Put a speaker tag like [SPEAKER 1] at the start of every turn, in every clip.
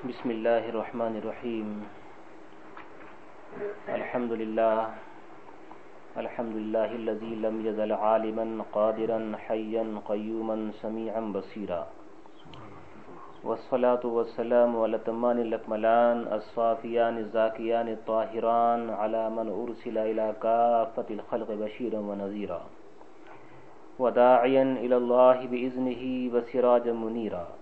[SPEAKER 1] بسم الله الرحمن الرحيم. الحمد لله. الحمد لله الذي لم يزل عالما، قادرا، حيا، قيوما، سميعا، بصيرا. والصلاة والسلام على تمان الأكملان، الصافيان، الزاكيان، الطاهران، على من أرسل إلى كافة الخلق بشيرا ونذيرا. وداعيا إلى الله بإذنه وسراجا منيرا.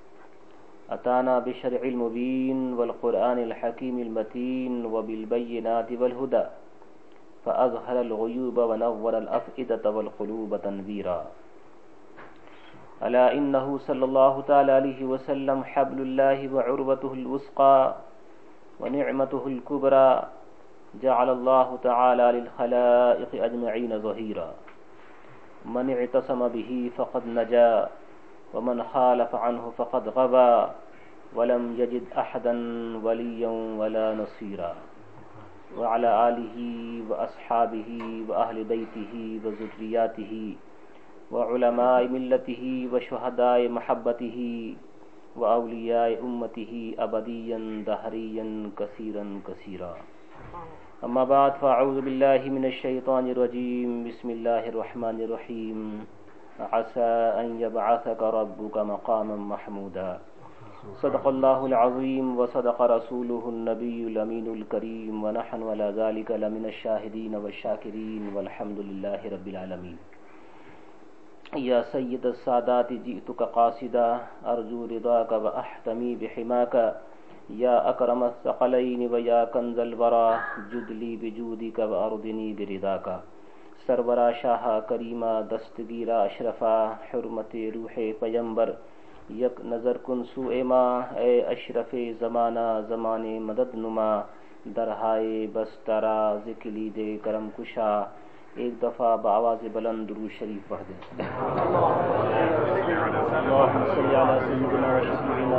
[SPEAKER 1] أتانا بالشرع المبين والقرآن الحكيم المتين وبالبينات والهدى، فأظهر الغيوب ونور الأفئدة والقلوب تنبيرا ألا إنه صلى الله تعالى عليه وسلم حبل الله وعروته الوسقى ونعمته الكبرى، جعل الله تعالى للخلائق أجمعين ظهيرا. من اعتصم به فقد نجا، ومن خالف عنه فقد غبى ولم يجد أحدا وليا ولا نصيرا. وعلى آله وأصحابه وأهل بيته وذرياته وعلماء ملته وشهداء محبته وأولياء أمته أبديا دهريا كثيرا كثيرا. أما بعد، فأعوذ بالله من الشيطان الرجيم. بسم الله الرحمن الرحيم. عسى أن يبعثك ربك مقاما محمودا. صدق الله العظيم وصدق رسوله النبي الأمين الكريم ونحن على ذلك لمن الشاهدين والشاكرين والحمد لله رب العالمين يا سيد السادات جئتك قاصدا أرجو رضاك وأحتمي بحماك يا أكرم الثقلين ويا كنز الورى جد لي بجودك وأرضني برضاك سرورا شاہ کریمہ دستگیرہ اشرفا، حرمت روح پیمبر. یک نظر کن سو ما اے اشرف زمانہ، زمان مدد نما درہائے بسترا ذکلی دے کرم کشا۔ ایک دفعہ بآواز بلند درو شریف پڑھ دیں اللہم صلی علی سیدنا و شفیعنا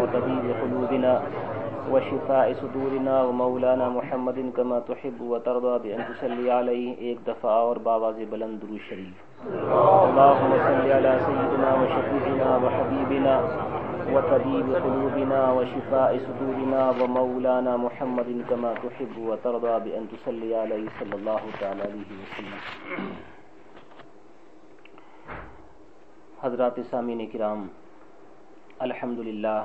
[SPEAKER 1] و قلوبنا۔ وشفاء صدورنا ومولانا محمد كما تحب وترضى بأن تصلي عليه. ایک دفعہ اور باواز بلند درود شریف. اللهم صل على سيدنا وشفيعنا وحبيبنا وطبيب قلوبنا وشفاء صدورنا ومولانا محمد كما تحب وترضى بأن تصلي عليه. صلى الله تعالى عليه وسلم. حضرات سامعین کرام، الحمدللہ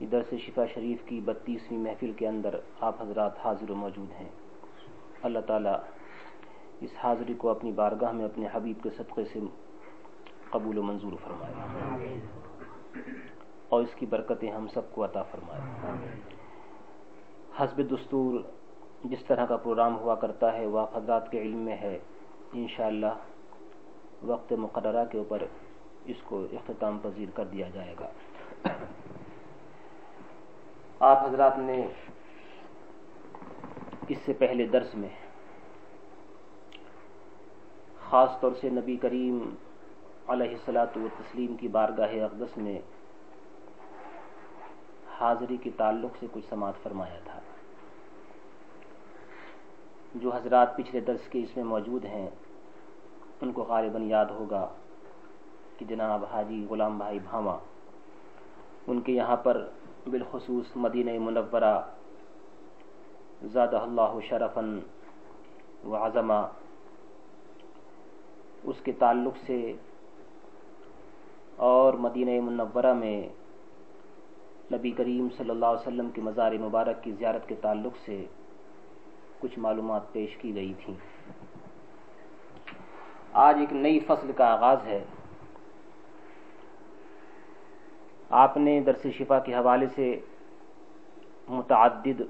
[SPEAKER 1] درس شفا شریف کی بتیسویں محفل کے اندر آپ حضرات حاضر و موجود ہیں۔ اللہ تعالیٰ اس حاضری کو اپنی بارگاہ میں اپنے حبیب کے صدقے سے قبول و منظور فرمائے۔ اور اس کی برکتیں ہم سب کو عطا فرمائے۔ حسب دستور جس طرح کا پروگرام ہوا کرتا ہے، وہ آپ حضرات کے علم میں ہے۔ انشاءاللہ وقت مقررہ کے اوپر اس کو اختتام پذیر کر دیا جائے گا۔ آپ حضرات نے اس سے پہلے درس میں خاص طور سے نبی کریم علیہ السلاۃ و تسلیم کی بارگاہ اقدس میں حاضری کے تعلق سے کچھ سماعت فرمایا تھا، جو حضرات پچھلے درس کے اس میں موجود ہیں، ان کو غالباً یاد ہوگا کہ جناب حاجی غلام بھائی بھاما ان کے یہاں پر بالخصوص مدینہ منورہ۔ زادہ اللہ شرفن و عظمہ اس کے تعلق سے اور مدینہ منورہ میں نبی کریم صلی اللہ علیہ وسلم کے مزار مبارک کی زیارت کے تعلق سے کچھ معلومات پیش کی گئی تھیں۔ آج ایک نئی فصل کا آغاز ہے۔ آپ نے درس شفا کے حوالے سے متعدد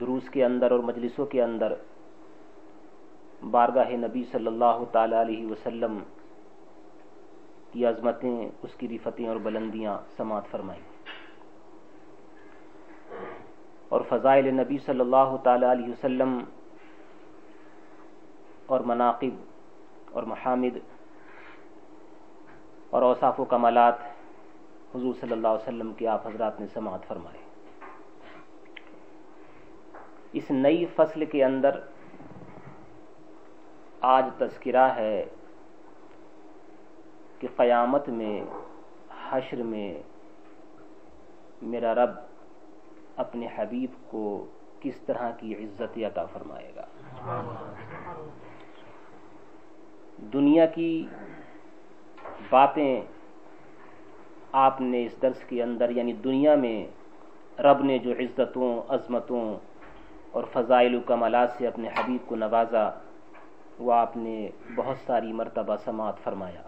[SPEAKER 1] دروس کے اندر اور مجلسوں کے اندر بارگاہ نبی صلی اللہ تعالی علیہ وسلم کی عظمتیں، اس کی رفتیں اور بلندیاں سماعت فرمائیں۔ اور فضائل نبی صلی اللہ تعالی علیہ وسلم اور مناقب اور محامد اور اوصاف و کمالات حضور صلی اللہ علیہ وسلم کی آپ حضرات نے سماعت فرمائے اس نئی فصل کے اندر آج تذکرہ ہے کہ قیامت میں، حشر میں میرا رب اپنے حبیب کو کس طرح کی عزت عطا فرمائے گا۔ دنیا کی باتیں آپ نے اس درس کے اندر یعنی دنیا میں رب نے جو عزتوں، عظمتوں اور فضائل و کمالات سے اپنے حبیب کو نوازا، وہ آپ نے بہت ساری مرتبہ سماعت فرمایا۔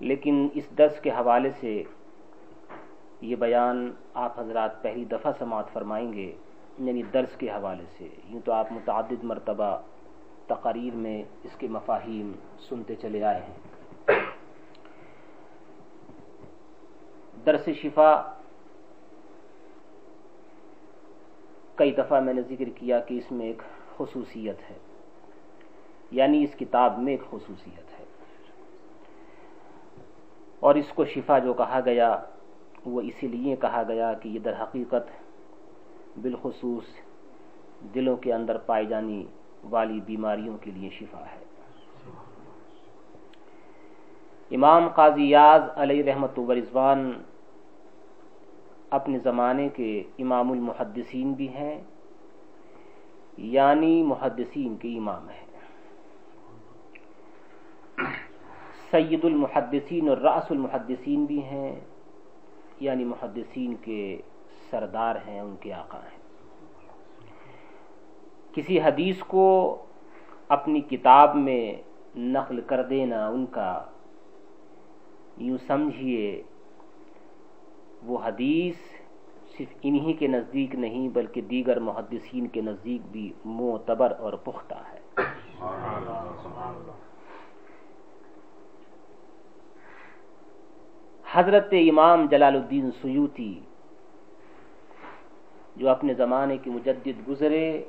[SPEAKER 1] لیکن اس درس کے حوالے سے یہ بیان آپ حضرات پہلی دفعہ سماعت فرمائیں گے یعنی درس کے حوالے سے۔ یوں تو آپ متعدد مرتبہ تقاریر میں اس کے مفاہیم سنتے چلے آئے ہیں۔ درس شفا کئی دفعہ میں نے ذکر کیا کہ اس میں ایک خصوصیت ہے۔ یعنی اس کتاب میں ایک خصوصیت ہے۔ اور اس کو شفا جو کہا گیا، وہ اسی لیے کہا گیا کہ یہ در حقیقت بالخصوص دلوں کے اندر پائی جانی والی بیماریوں کے لیے شفا ہے۔ امام قاضی یاز علیہ رحمت و رضوان اپنے زمانے کے امام المحدثین بھی ہیں یعنی محدثین کے امام ہیں۔ سید المحدثین اور رأس المحدثین بھی ہیں یعنی محدثین کے سردار ہیں، ان کے آقا ہیں۔ کسی حدیث کو اپنی کتاب میں نقل کر دینا، ان کا یوں سمجھیے وہ حدیث صرف انہی کے نزدیک نہیں بلکہ دیگر محدثین کے نزدیک بھی معتبر اور پختہ ہے۔ حضرت امام جلال الدین سیوتی جو اپنے زمانے کے مجدد گزرے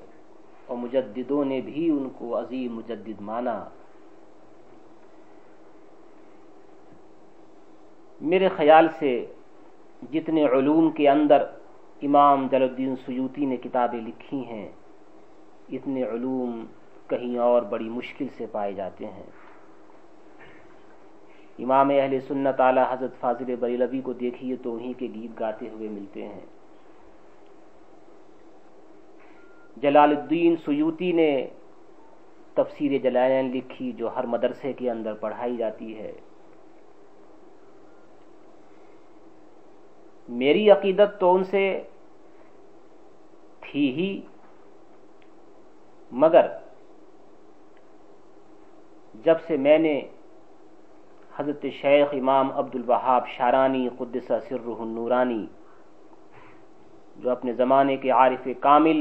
[SPEAKER 1] اور مجددوں نے بھی ان کو عظیم مجدد مانا۔ میرے خیال سے جتنے علوم کے اندر امام جل الدین سیوتی نے کتابیں لکھی ہیں، اتنے علوم کہیں اور بڑی مشکل سے پائے جاتے ہیں۔ امام اہل سنت اعلیٰ حضرت فاضل بریلوی کو دیکھیے تو انہی کے گیت گاتے ہوئے ملتے ہیں۔ جلال الدین سیوتی نے تفسیر جلالین لکھی جو ہر مدرسے کے اندر پڑھائی جاتی ہے۔ میری عقیدت تو ان سے تھی ہی، مگر جب سے میں نے حضرت شیخ امام عبد الوہاب شارانی قدس سر النورانی، جو اپنے زمانے کے عارف کامل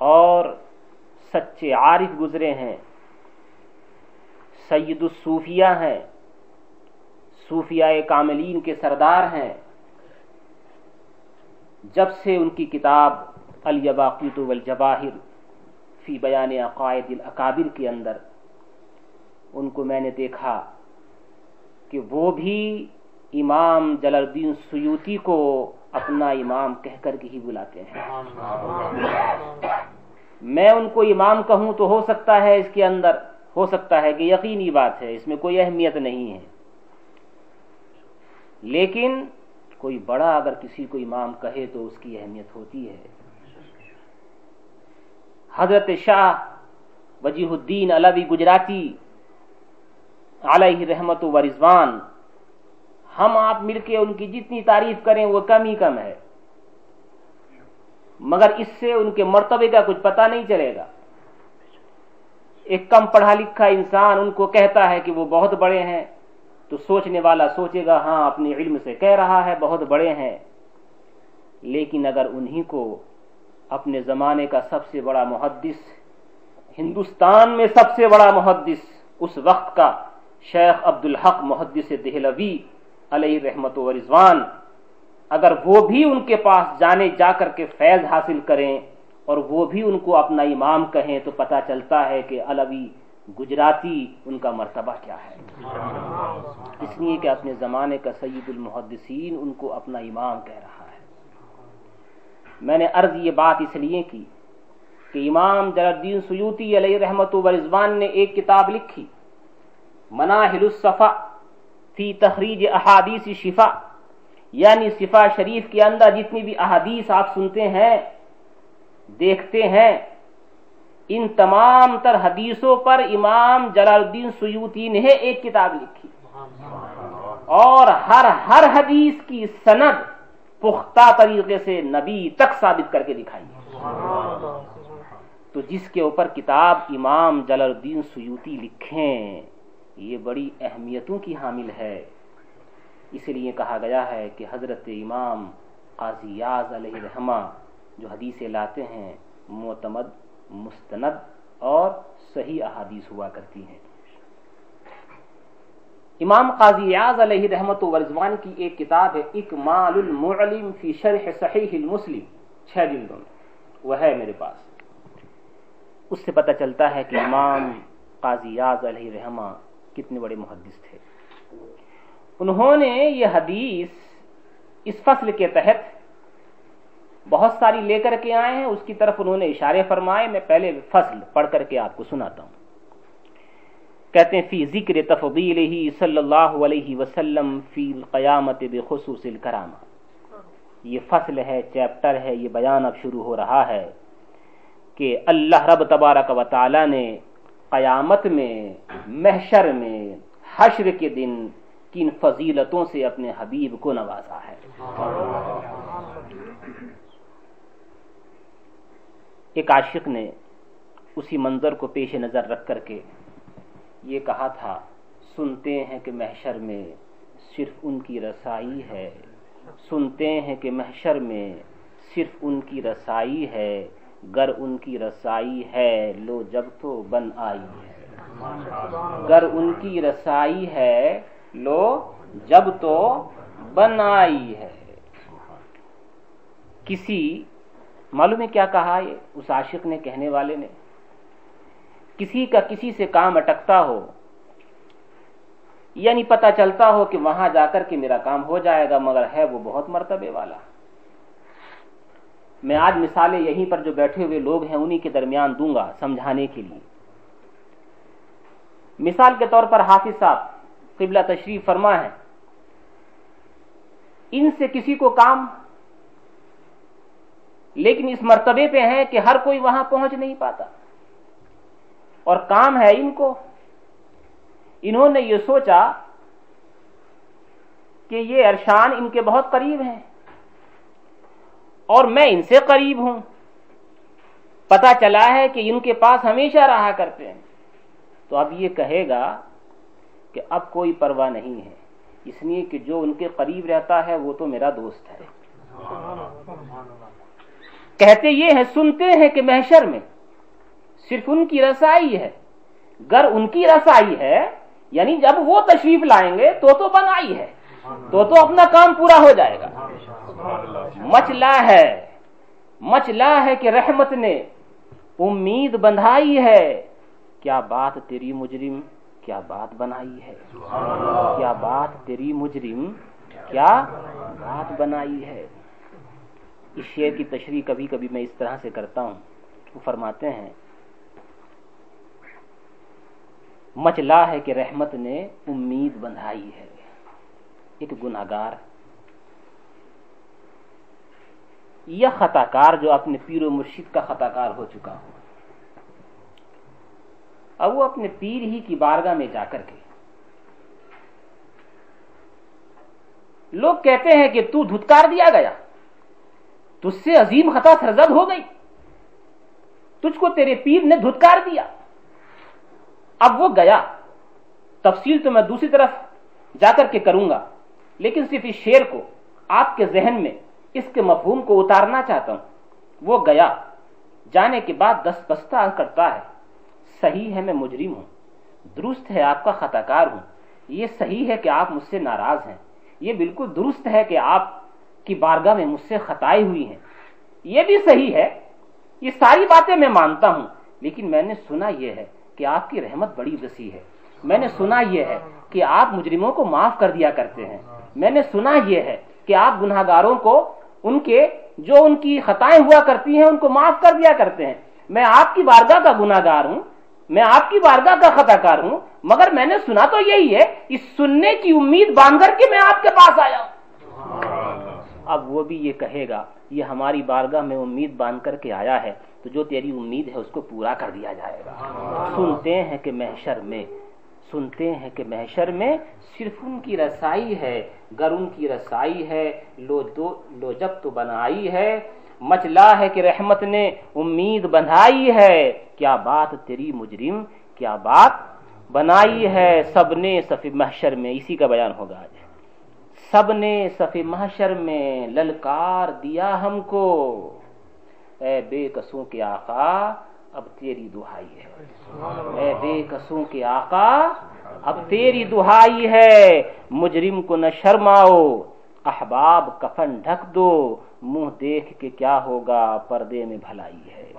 [SPEAKER 1] اور سچے عارف گزرے ہیں، سید الصوفیہ ہیں صوفیہ کاملین کے سردار ہیں۔ جب سے ان کی کتاب الیباقیت والجواہر فی بیان عقائد الاکابر کے اندر ان کو میں نے دیکھا کہ وہ بھی امام جلال الدین سیوتی کو اپنا امام کہہ کر کے ہی بلاتے ہیں۔ میں ان کو امام کہوں تو ہو سکتا ہے اس کے اندر، ہو سکتا ہے کہ یقینی بات ہے، اس میں کوئی اہمیت نہیں ہے۔ لیکن کوئی بڑا اگر کسی کو امام کہے تو اس کی اہمیت ہوتی ہے۔ حضرت شاہ وجیح الدین علوی گجراتی علیہ رحمت و رضوان، ہم آپ مل کے ان کی جتنی تعریف کریں وہ کم ہی کم ہے۔ مگر اس سے ان کے مرتبے کا کچھ پتہ نہیں چلے گا۔ ایک کم پڑھا لکھا انسان ان کو کہتا ہے کہ وہ بہت بڑے ہیں۔ تو سوچنے والا سوچے گا ہاں اپنے علم سے کہہ رہا ہے، بہت بڑے ہیں۔ لیکن اگر انہی کو اپنے زمانے کا سب سے بڑا محدث، ہندوستان میں سب سے بڑا محدث، اس وقت کا شیخ عبد الحق محدث دہلوی علیہ رحمت و رضوان، اگر وہ بھی ان کے پاس جانے جا کر کے فیض حاصل کریں اور وہ بھی ان کو اپنا امام کہیں، تو پتہ چلتا ہے کہ علوی گجراتی ان کا مرتبہ کیا ہے؟ اس لیے کہ اپنے زمانے کا سید المحدثین ان کو اپنا امام کہہ رہا ہے۔ میں نے عرض یہ بات اس لیے کی کہ امام جلال الدین سیوتی علیہ رحمت و رضوان نے ایک کتاب لکھی، مناہل الصفا فی تخریج احادیث شفا یعنی صفا شریف کے اندر جتنی بھی احادیث آپ سنتے ہیں، دیکھتے ہیں ان تمام تر حدیثوں پر امام جلال الدین سیوتی نے ایک کتاب لکھی۔ اور ہر ہر حدیث کی سند پختہ طریقے سے نبی تک ثابت کر کے دکھائی۔ تو جس کے اوپر کتاب امام جلال الدین سیوتی لکھیں، یہ بڑی اہمیتوں کی حامل ہے۔ اس لیے کہا گیا ہے کہ حضرت امام قاضی یاز علیہ رحمہ جو حدیثیں لاتے ہیں، معتمد مستند اور صحیح احادیث ہوا کرتی ہیں۔ امام قاضی یاز علیہ رحمت ورزوان کی ایک کتاب ہے، اکمال المعلم فی شرح صحیح المسلم۔ چھ جلدوں میں۔ وہ ہے میرے پاس۔ اس سے پتہ چلتا ہے کہ امام قاضی یاز علیہ رحمہ کتنے بڑے محدث تھے۔ انہوں نے یہ حدیث اس فصل کے تحت بہت ساری لے کر کے آئے ہیں، اس کی طرف انہوں نے اشارے فرمائے۔ میں پہلے فصل پڑھ کر کے آپ کو سناتا ہوں۔ کہتے ہیں، فی ذکر تفضیل ہی صلی اللہ علیہ وسلم فی القیامت بخصوص الکرامہ۔ یہ فصل ہے، چیپٹر ہے، یہ بیان اب شروع ہو رہا ہے کہ اللہ رب تبارک و تعالی نے قیامت میں، محشر میں، حشر کے دن کن فضیلتوں سے اپنے حبیب کو نوازا ہے۔ ایک عاشق نے اسی منظر کو پیش نظر رکھ کر کے یہ کہا تھا، سنتے ہیں کہ محشر میں صرف ان کی رسائی ہے۔ سنتے ہیں کہ محشر میں صرف ان کی رسائی ہے۔ گر ان کی رسائی ہے، لو جب تو بن آئی ہے۔ گر ان کی رسائی ہے، لو جب تو بن آئی ہے۔ کسی معلوم ہے کیا کہا یہ اس عاشق نے، کہنے والے نے۔ کسی کا کسی سے کام اٹکتا ہو یعنی پتا چلتا ہو کہ وہاں جا کر کے میرا کام ہو جائے گا، مگر ہے وہ بہت مرتبے والا۔ میں آج مثالیں یہیں پر جو بیٹھے ہوئے لوگ ہیں، انہی کے درمیان دوں گا سمجھانے کے لیے۔ مثال کے طور پر حافظ صاحب، قبلہ تشریف فرما ہے۔ ان سے کسی کو کام لیکن اس مرتبے پہ ہے کہ ہر کوئی وہاں پہنچ نہیں پاتا۔ اور کام ہے ان کو۔ انہوں نے یہ سوچا کہ یہ ارشان ان کے بہت قریب ہیں۔ اور میں ان سے قریب ہوں۔ پتا چلا ہے کہ ان کے پاس ہمیشہ رہا کرتے ہیں۔ تو اب یہ کہے گا کہ اب کوئی پرواہ نہیں ہے۔ اس لیے کہ جو ان کے قریب رہتا ہے وہ تو میرا دوست ہے۔ کہتے یہ ہے سنتے ہیں کہ محشر میں صرف ان کی رسائی ہے۔ گر ان کی رسائی ہے یعنی جب وہ تشریف لائیں گے، تو تو بنائی ہے۔ تو تو اپنا کام پورا ہو جائے گا۔ مچلا ہے۔ مچلا ہے کہ رحمت نے امید بندھائی ہے۔ کیا بات تیری مجرم، کیا بات بنائی ہے؟ کیا بات تیری مجرم، کیا بات بنائی ہے؟ اس شعر کی تشریح کبھی کبھی میں اس طرح سے کرتا ہوں۔ وہ فرماتے ہیں مچلا ہے کہ رحمت نے امید بندھائی ہے، ایک گناگار یہ خطا کار جو اپنے پیر و مرشد کا خطا کار ہو چکا ہو۔ اب وہ اپنے پیر ہی کی بارگاہ میں جا کر کے۔ لوگ کہتے ہیں کہ تو دھتکار دیا گیا۔ تجھ سے عظیم خطا سرزد ہو گئی۔ تجھ کو تیرے پیر نے دھتکار دیا۔ اب وہ گیا۔ تفصیل تو میں دوسری طرف جا کر کے کروں گا، لیکن صرف اس شیر کو، آپ کے ذہن میں اس کے مفہوم کو اتارنا چاہتا ہوں۔ وہ گیا۔ جانے کے بعد دس بستہ کرتا ہے۔ صحیح ہے میں مجرم ہوں۔ درست ہے آپ کا خطا کار ہوں۔ یہ صحیح ہے کہ آپ مجھ سے ناراض ہیں۔ یہ بالکل درست ہے کہ آپ کی بارگاہ میں مجھ سے خطائیں ہوئی ہیں۔ یہ بھی صحیح ہے، یہ ساری باتیں میں مانتا ہوں، لیکن میں نے سنا یہ ہے کہ آپ کی رحمت بڑی وسیع ہے۔ میں نے سنا یہ ہے کہ آپ مجرموں کو معاف کر دیا کرتے ہیں۔ میں نے سنا یہ ہے کہ آپ گناہ گاروں کو ان کے جو ان کی خطائیں ہوا کرتی ہیں، ان کو معاف کر دیا کرتے ہیں۔ میں آپ کی بارگاہ کا گناہ گار ہوں، میں آپ کی بارگاہ کا خطا کار ہوں، مگر میں نے سنا تو یہی ہے، اس سننے کی امید باندھ کر کے میں آپ کے پاس آیا ہوں۔ اب وہ بھی یہ کہے گا، یہ ہماری بارگاہ میں امید باندھ کر کے آیا ہے، تو جو تیری امید ہے اس کو پورا کر دیا جائے گا۔ سنتے ہیں کہ محشر میں، سنتے ہیں کہ محشر میں صرف ان کی رسائی ہے، گر ان کی رسائی ہے، لو دو، لو جب تو بنائی ہے۔ مچلا ہے کہ رحمت نے امید بندھائی ہے۔ کیا بات تیری مجرم، کیا بات بنائی ہے، سب نے صفی محشر میں، اسی کا بیان ہوگا آج۔ سب نے صفی محشر میں للکار دیا ہم کو۔ اے بے قصوں کے آقا، اب تیری دہائی ہے۔ اے بے قصوں کے آقا، اب تیری دہائی ہے۔ مجرم کو نہ شرماؤ، احباب کفن ڈھک دو۔ منہ دیکھ کے کیا ہوگا، پردے میں بھلائی ہے۔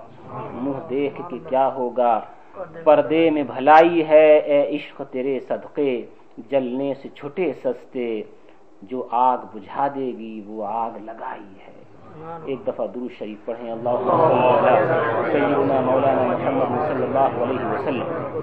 [SPEAKER 1] منہ دیکھ کے کیا ہوگا، پردے میں بھلائی ہے۔ اے عشق تیرے صدقے، جلنے سے چھٹے سستے۔ جو آگ بجھا دے گی، وہ آگ لگائی ہے۔ ایک دفعہ درو شریف پڑھیں۔ اللہ سیدنا مولانا محمد صلی اللہ علیہ وسلم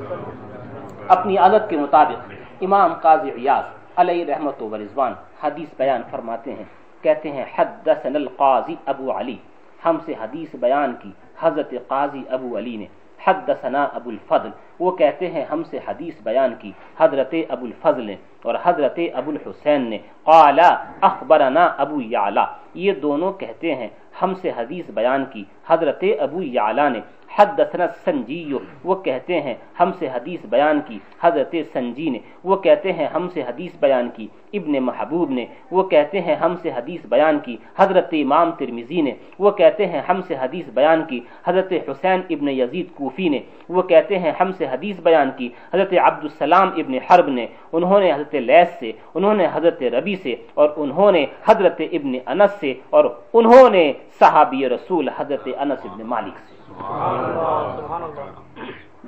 [SPEAKER 1] اپنی عادت کے مطابق امام قاضی عیاض علیہ رحمت و رضوان حدیث بیان فرماتے ہیں۔ کہتے ہیں، حدثنا القاضی ابو علی۔ ہم سے حدیث بیان کی۔ حضرت قاضی ابو علی نے، حدثنا ابو الفضل۔ وہ کہتے ہیں، ہم سے حدیث بیان کی۔ حضرت ابو الفضل نے اور حضرت ابو الحسین نے، قالا اخبرنا ابو یعلا۔ یہ دونوں کہتے ہیں ہم سے حدیث بیان کی۔ حضرت ابو یعلا نے، حدثنا سنجیو وہ کہتے ہیں ہم سے حدیث بیان کی۔ حضرت سنجی نے، وہ کہتے ہیں ہم سے حدیث بیان کی۔ ابن محبوب نے، وہ کہتے ہیں ہم سے حدیث بیان کی۔ حضرت امام ترمیزی نے، وہ کہتے ہیں ہم سے حدیث بیان کی۔ حضرت حسین ابن یزید کوفی نے، وہ کہتے ہیں ہم سے حدیث بیان کی۔ حضرت عبد السلام ابن حرب نے، انہوں نے حضرت لیس سے، انہوں نے حضرت ربی سے، اور انہوں نے حضرت ابن انس سے، اور انہوں نے صحابی رسول حضرت انس ابن مالک سے۔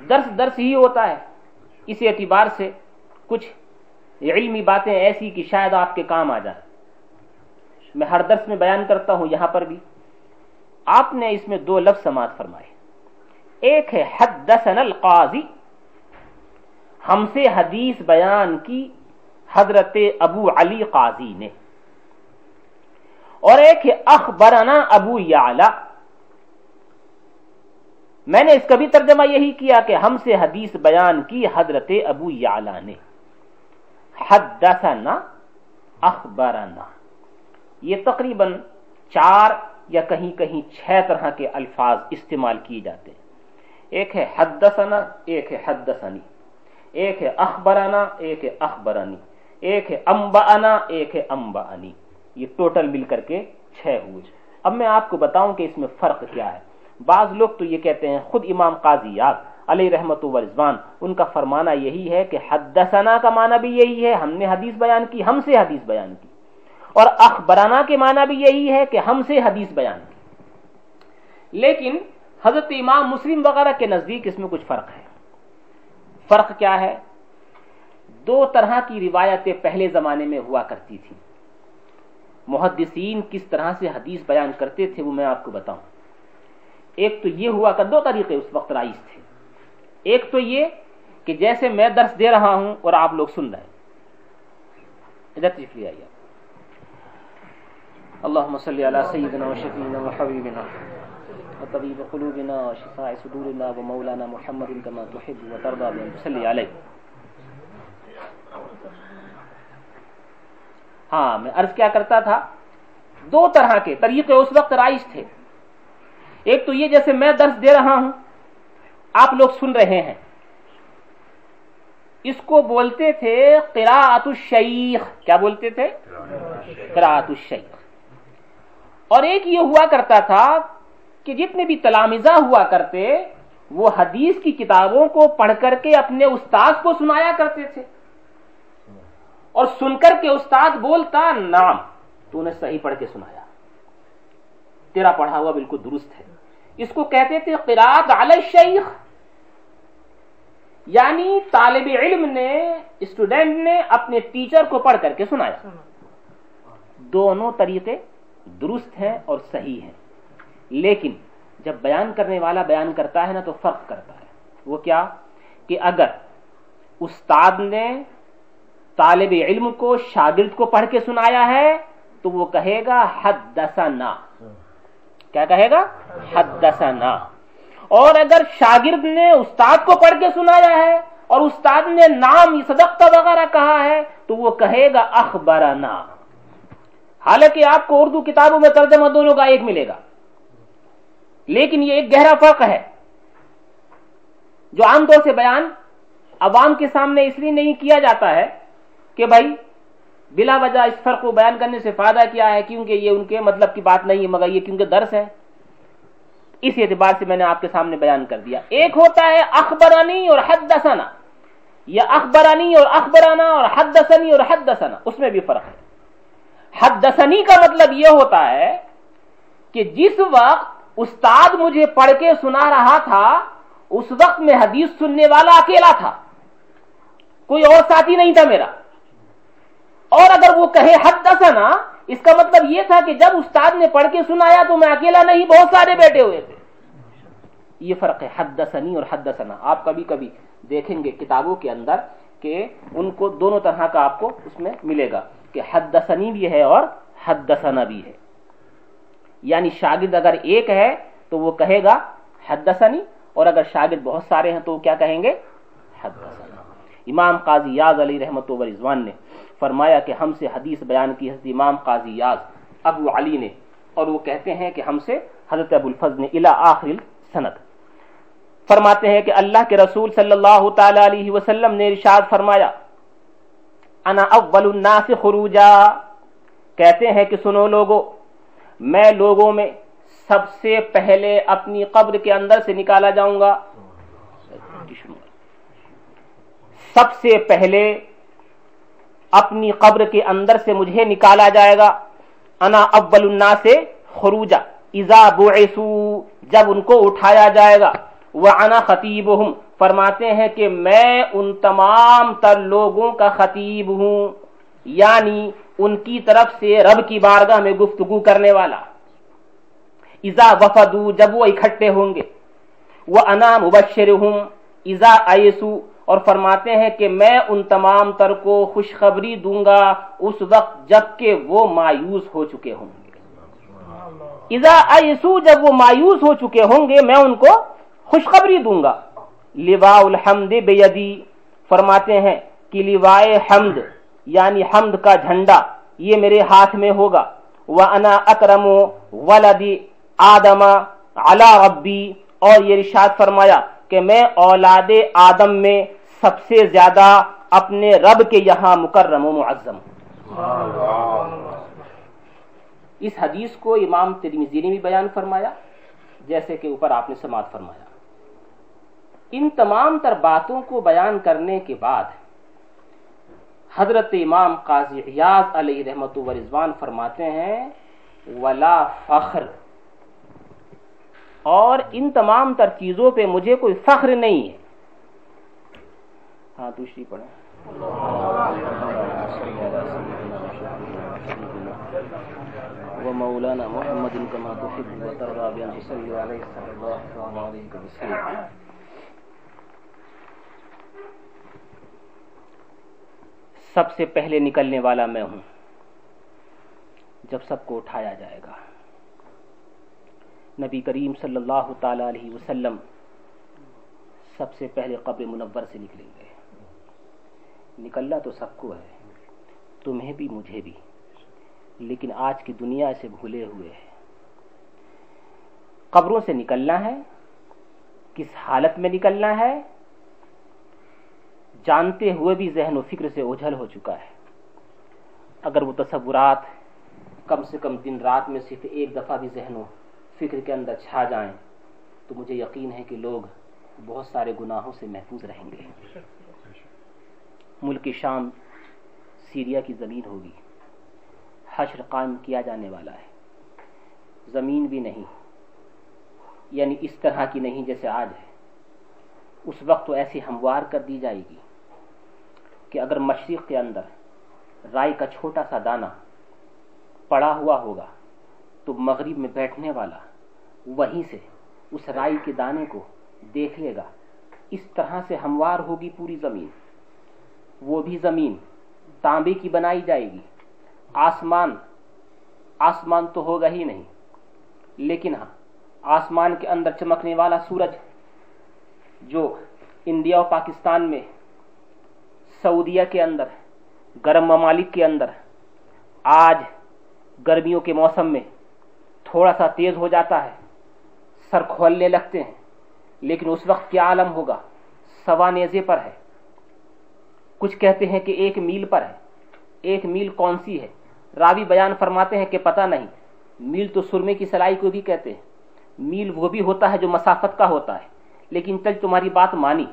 [SPEAKER 1] درس درس ہی ہوتا ہے۔ اس اعتبار سے کچھ علمی باتیں ایسی کہ شاید آپ کے کام آ جائیں۔ میں ہر درس میں بیان کرتا ہوں یہاں پر بھی۔ آپ نے اس میں دو لفظ سماعت فرمائے۔ ایک ہے حدثنا القاضی۔ ہم سے حدیث بیان کی حضرت ابو علی قاضی نے۔ اور ایک ہے، اخبرنا ابو یعلا۔ میں نے اس کا بھی ترجمہ یہی کیا کہ ہم سے حدیث بیان کی حضرت ابو یعلا نے۔ حدثنا اخبرنا۔ یہ تقریباً چار یا کہیں کہیں چھ طرح کے الفاظ استعمال کیے جاتے ہیں۔ ایک ہے، حدثنا، ایک ہے، حدثنی۔ ایک ہے، اخبرنا، ایک ہے، اخبرنی۔ ایک ہے امبانا ایک ہے امبانی یہ ٹوٹل مل کر کے چھ ہوئے اب میں آپ کو بتاؤں کہ اس میں فرق کیا ہے۔ بعض لوگ تو یہ کہتے ہیں، خود امام قاضی یاد، علیہ رحمت و رضوان، ان کا فرمانا یہی ہے کہ حدثنا کا معنی بھی یہی ہے، ہم نے حدیث بیان کی، ہم سے حدیث بیان کی۔ اور اخبرانہ کے معنی بھی یہی ہے کہ ہم سے حدیث بیان کی۔ لیکن حضرت امام مسلم وغیرہ کے نزدیک اس میں کچھ فرق ہے۔ فرق کیا ہے؟ دو طرح کی روایتیں پہلے زمانے میں ہوا کرتی تھی محدثین کس طرح سے حدیث بیان کرتے تھے وہ میں آپ کو بتاؤں۔ ایک تو یہ ہوا کر دو طریقے اس وقت رائج تھے۔ ایک تو یہ کہ جیسے میں درس دے رہا ہوں اور آپ لوگ سن رہے ہیں۔ ادھر تشریف لے آئیے اللهم صل على سيدنا وشفينا وحبيبنا وطبيب قلوبنا وشفاء صدورنا ومولانا محمد كما تحب وترضى بأن تصلي عليه ہاں میں عرض کیا کرتا تھا، دو طرح کے طریقے اس وقت رائج تھے۔ ایک تو یہ جیسے میں درس دے رہا ہوں، آپ لوگ سن رہے ہیں۔ اس کو بولتے تھے قراءت الشیخ۔ کیا بولتے تھے؟ قراءت الشیخ۔ اور ایک یہ ہوا کرتا تھا کہ جتنے بھی تلامزہ ہوا کرتے، وہ حدیث کی کتابوں کو پڑھ کر کے اپنے استاد کو سنایا کرتے تھے۔ اور سن کر کے استاد بولتا نام تو انہیں صحیح پڑھ کے سنایا۔ تیرا پڑھا ہوا بالکل درست ہے۔ اس کو کہتے تھے قرآت علی شیخ یعنی طالب علم نے، اسٹوڈنٹ نے اپنے ٹیچر کو پڑھ کر کے سنایا۔ دونوں طریقے درست ہیں اور صحیح ہیں۔ لیکن جب بیان کرنے والا بیان کرتا ہے نا تو فرق کرتا ہے۔ وہ کیا؟ کہ اگر استاد نے طالب علم کو، شاگرد کو پڑھ کے سنایا ہے، تو وہ کہے گا، حدثنا۔ کیا کہے گا؟ حدثنا۔ اور اگر شاگرد نے استاد کو پڑھ کے سنایا ہے اور استاد نے نام، صدقہ وغیرہ کہا ہے، تو وہ کہے گا، اخبرنا۔ حالانکہ آپ کو اردو کتابوں میں ترجمہ دونوں کا ایک ملے گا۔ لیکن یہ ایک گہرا فرق ہے۔ جو عام طور سے بیان عوام کے سامنے اس لیے نہیں کیا جاتا ہے کہ بھائی، بلا وجہ اس فرق کو بیان کرنے سے فائدہ کیا ہے؟ کیونکہ یہ ان کے مطلب کی بات نہیں ہے، مگر یہ کیونکہ درس ہے۔ اس اعتبار سے میں نے آپ کے سامنے بیان کر دیا۔ ایک ہوتا ہے، اخبرانی اور حد دسنا یا اخبرانی اور اخبرانہ اور حد دسنی اور حد دسنا اس میں بھی فرق ہے۔ حد دسنی کا مطلب یہ ہوتا ہے کہ جس وقت استاد مجھے پڑھ کے سنا رہا تھا، اس وقت میں حدیث سننے والا اکیلا تھا۔ کوئی اور ساتھی نہیں تھا میرا۔ اور اگر وہ کہے حد دسنا اس کا مطلب یہ تھا کہ جب استاد نے پڑھ کے سنایا تو میں اکیلا نہیں، بہت سارے بیٹھے ہوئے تھے۔ یہ فرق ہے حد دسنی اور حد دسنا آپ کبھی کبھی دیکھیں گے کتابوں کے اندر کہ ان کو دونوں طرح کا آپ کو اس میں ملے گا کہ حد دسنی بھی ہے اور حد دسنا بھی ہے۔ یعنی شاگرد اگر ایک ہے تو وہ کہے گا حد دسنی اور اگر شاگرد بہت سارے ہیں تو وہ کیا کہیں گے؟ حد دسنا امام قاضی یاز علی رحمت و رضوان نے فرمایا کہ ہم سے حدیث بیان کی حضرت امام قاضی یاز، ابو علی نے، اور وہ کہتے ہیں کہ ہم سے حضرت ابو الفض نے الى آخر سند فرماتے ہیں کہ اللہ کے رسول صلی اللہ تعالی علیہ وسلم نے ارشاد فرمایا، انا اول الناس خروجا۔ کہتے ہیں کہ سنو لوگو، میں لوگوں میں سب سے پہلے اپنی قبر کے اندر سے نکالا جاؤں گا۔ سب سے پہلے اپنی قبر کے اندر سے مجھے نکالا جائے گا۔ انا اول الناس خروجا۔ اذا بعثو، جب ان کو اٹھایا جائے گا۔ وَعَنَا خَطِيبُهُمْ فرماتے ہیں کہ میں ان تمام تر لوگوں کا خطیب ہوں۔ یعنی ان کی طرف سے رب کی بارگاہ میں گفتگو کرنے والا۔ اذا وفدو جب وہ اکھٹے ہوں گے۔ وہ انا مبشر ہوں ایسو اور فرماتے ہیں کہ میں ان تمام تر کو خوشخبری دوں گا اس وقت جبکہ وہ مایوس ہو چکے ہوں گے۔ ازا ایسو جب وہ مایوس ہو چکے ہوں گے، میں ان کو خوشخبری دوں گا۔ لوا الحمد بیدی، فرماتے ہیں کہ لوائے حمد یعنی حمد کا جھنڈا، یہ میرے ہاتھ میں ہوگا۔ وَأَنَا أَكْرَمُ وَلَدِ آدم عَلَى ربی اور یہ رشاد فرمایا کہ میں اولاد آدم میں سب سے زیادہ اپنے رب کے یہاں مکرم و معظم اس حدیث کو امام ترمیزی نے بھی بیان فرمایا، جیسے کہ اوپر آپ نے سماعت فرمایا۔ ان تمام تر باتوں کو بیان کرنے کے بعد حضرت امام قاضی عیاض علیہ رحمت و رضوان فرماتے ہیں، ولا فخر اور ان تمام تر چیزوں پہ مجھے کوئی فخر نہیں ہے۔ ہاں دوسری پڑھیں۔ ومولانا محمد كما تحب وترضى بأن تصلي عليه صلى الله عليه وسلم سب سے پہلے نکلنے والا میں ہوں۔ جب سب کو اٹھایا جائے گا۔ نبی کریم صلی اللہ تعالی علیہ وسلم سب سے پہلے قبر منور سے نکلیں گے۔ نکلنا تو سب کو ہے، تمہیں بھی، مجھے بھی۔ لیکن آج کی دنیا سے بھولے ہوئے ہے قبروں سے نکلنا ہے، کس حالت میں نکلنا ہے، جانتے ہوئے بھی ذہن و فکر سے اوجھل ہو چکا ہے۔ اگر وہ تصورات کم سے کم دن رات میں صرف ایک دفعہ بھی ذہن و فکر کے اندر چھا جائیں تو مجھے یقین ہے کہ لوگ بہت سارے گناہوں سے محفوظ رہیں گے۔ ملک شام سیریا کی زمین ہوگی۔ حشر قائم کیا جانے والا ہے۔ زمین بھی نہیں یعنی اس طرح کی نہیں جیسے آج ہے۔ اس وقت تو ایسی ہموار کر دی جائے گی کہ اگر مشرق کے اندر رائی کا چھوٹا سا دانہ پڑا ہوا ہوگا تو مغرب میں بیٹھنے والا وہیں سے اس رائی کے دانے کو دیکھ لے گا۔ اس طرح سے ہموار ہوگی پوری زمین۔ وہ بھی زمین، تانبے کی بنائی جائے گی۔ آسمان آسمان تو ہوگا ہی نہیں۔ لیکن ہاں آسمان کے اندر چمکنے والا سورج، جو انڈیا اور پاکستان میں، سعودیہ کے اندر، گرم ممالک کے اندر، آج گرمیوں کے موسم میں تھوڑا سا تیز ہو جاتا ہے۔ سر کھولنے لگتے ہیں۔ لیکن اس وقت کیا عالم ہوگا؟ سوا نیزے پر ہے۔ کچھ کہتے ہیں کہ ایک میل پر ہے۔ ایک میل کون سی ہے؟ راوی بیان فرماتے ہیں کہ پتہ نہیں۔ میل تو سرمے کی سلائی کو بھی کہتے ہیں۔ میل وہ بھی ہوتا ہے جو مسافت کا ہوتا ہے۔ لیکن چل تمہاری بات مانی۔